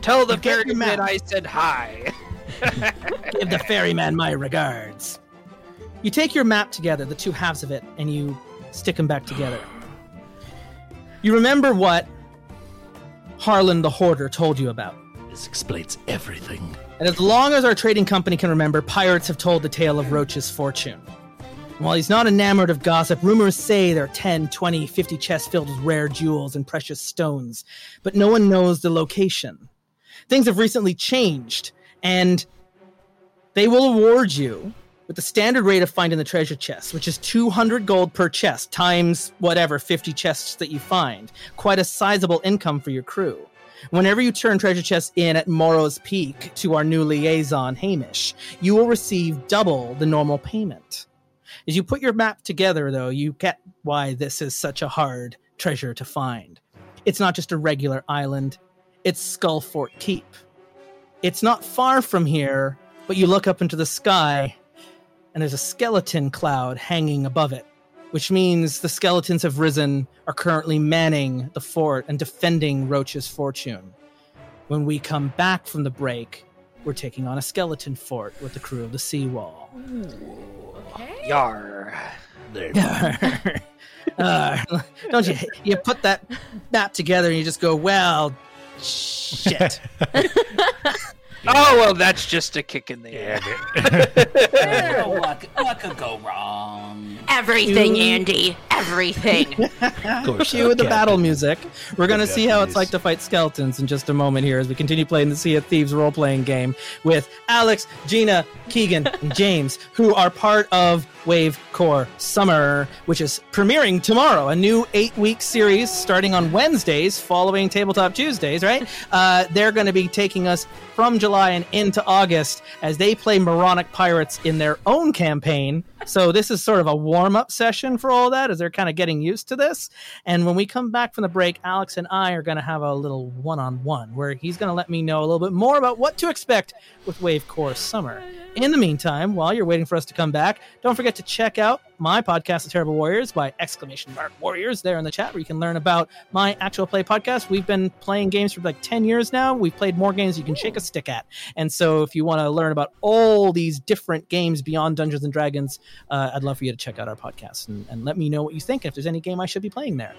Tell the You get your ferryman. I said hi. Give the ferryman my regards. You take your map together, the two halves of it, and you stick them back together. You remember what Harlan the Hoarder told you about. This explains everything. And as long as our trading company can remember, pirates have told the tale of Roach's fortune. And While he's not enamored of gossip, rumors say there are 10, 20, 50 chests filled with rare jewels and precious stones, but no one knows the location. Things have recently changed, and they will award you with the standard rate of finding the treasure chest, which is 200 gold per chest times whatever 50 chests that you find. Quite a sizable income for your crew. Whenever you turn treasure chests in at Morrow's Peak to our new liaison, Hamish, you will receive double the normal payment. As you put your map together, though, you get why this is such a hard treasure to find. It's not just a regular island, it's Skull Fort Keep. It's not far from here, but you look up into the sky and there's a skeleton cloud hanging above it, which means the skeletons have risen, are currently manning the fort and defending Roach's fortune. When we come back from the break, we're taking on a skeleton fort with the crew of the Seawall. Yar. uh, don't you? You put that map together and you just go, well, shit. Oh well, that's just a kick in the air. Oh, what, what could go wrong? Everything, You- Andy. Everything. Cue the battle music. We're going to see how it's like to fight skeletons in just a moment here as we continue playing the Sea of Thieves role playing game with Alex, Gina, Keegan, and James, who are part of Wave Core Summer, which is premiering tomorrow. A new eight week series starting on Wednesdays following Tabletop Tuesdays, right? Uh, they're going to be taking us from July and into August as they play Moronic Pirates in their own campaign. So this is sort of a warm up session for all that as they're kind of getting used to this. And when we come back from the break, Alex and I are going to have a little one on one where he's going to let me know a little bit more about what to expect with Wave Core Summer. In the meantime, while you're waiting for us to come back, don't forget to check out my podcast, The Terrible Warriors, by exclamation mark Warriors, there in the chat, where you can learn about my actual play podcast. We've been playing games for like 10 years now. We've played more games you can shake a stick at. And so if you want to learn about all these different games beyond Dungeons and Dragons, uh, I'd love for you to check out our podcast and, and let me know what you think if there's any game I should be playing there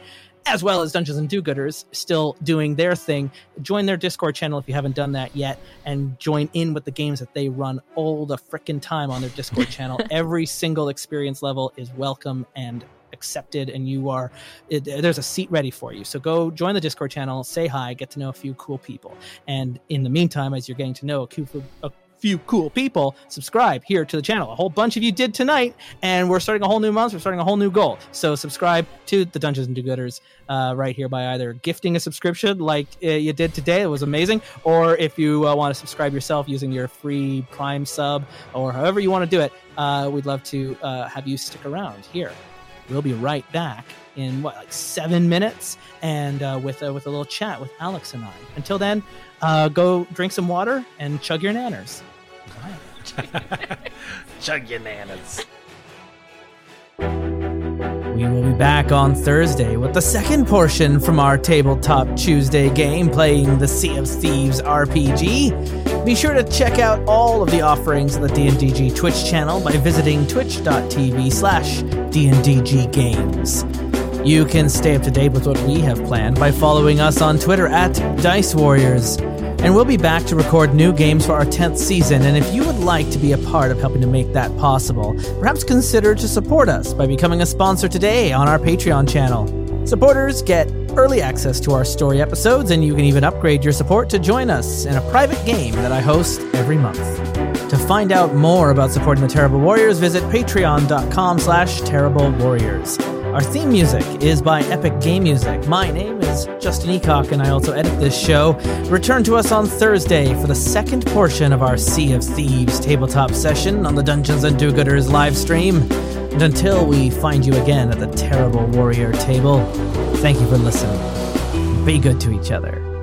as well as Dungeons and Do-Gooders still doing their thing. Join their Discord channel if you haven't done that yet, and join in with the games that they run all the frickin' time on their Discord channel. Every single experience level is welcome and accepted and you are it, there's a seat ready for you so go join the discord channel say hi get to know a few cool people and in the meantime as you're getting to know a, few- a few cool people subscribe here to the channel. A whole bunch of you did tonight and we're starting a whole new month. We're starting a whole new goal. So subscribe to the dungeons and do-gooders uh, right here by either gifting a subscription like uh, you did today. It was amazing. Or if you uh, want to subscribe yourself using your free prime sub or however you want to do it uh, we'd love to uh, have you stick around here. We'll be right back in what like seven minutes and uh, with uh, with a little chat with alex and i until then uh, go drink some water and chug your nanners Chug your nanas. We will be back on Thursday with the second portion from our Tabletop Tuesday game playing the Sea of Thieves RPG. Be sure to check out all of the offerings of the DNDG Twitch channel by visiting twitch.tv slash DNDG Games. You can stay up to date with what we have planned by following us on Twitter at Dice Warriors. And we'll be back to record new games for our 10th season. And if you would like to be a part of helping to make that possible, perhaps consider to support us by becoming a sponsor today on our Patreon channel. Supporters get early access to our story episodes, and you can even upgrade your support to join us in a private game that I host every month. To find out more about supporting the Terrible Warriors, visit patreon.com slash terrible warriors. Our theme music is by Epic Game Music. My name is Justin Eacock, and I also edit this show. Return to us on Thursday for the second portion of our Sea of Thieves tabletop session on the Dungeons and Do-Gooders live stream. And until we find you again at the Terrible Warrior table, thank you for listening. Be good to each other.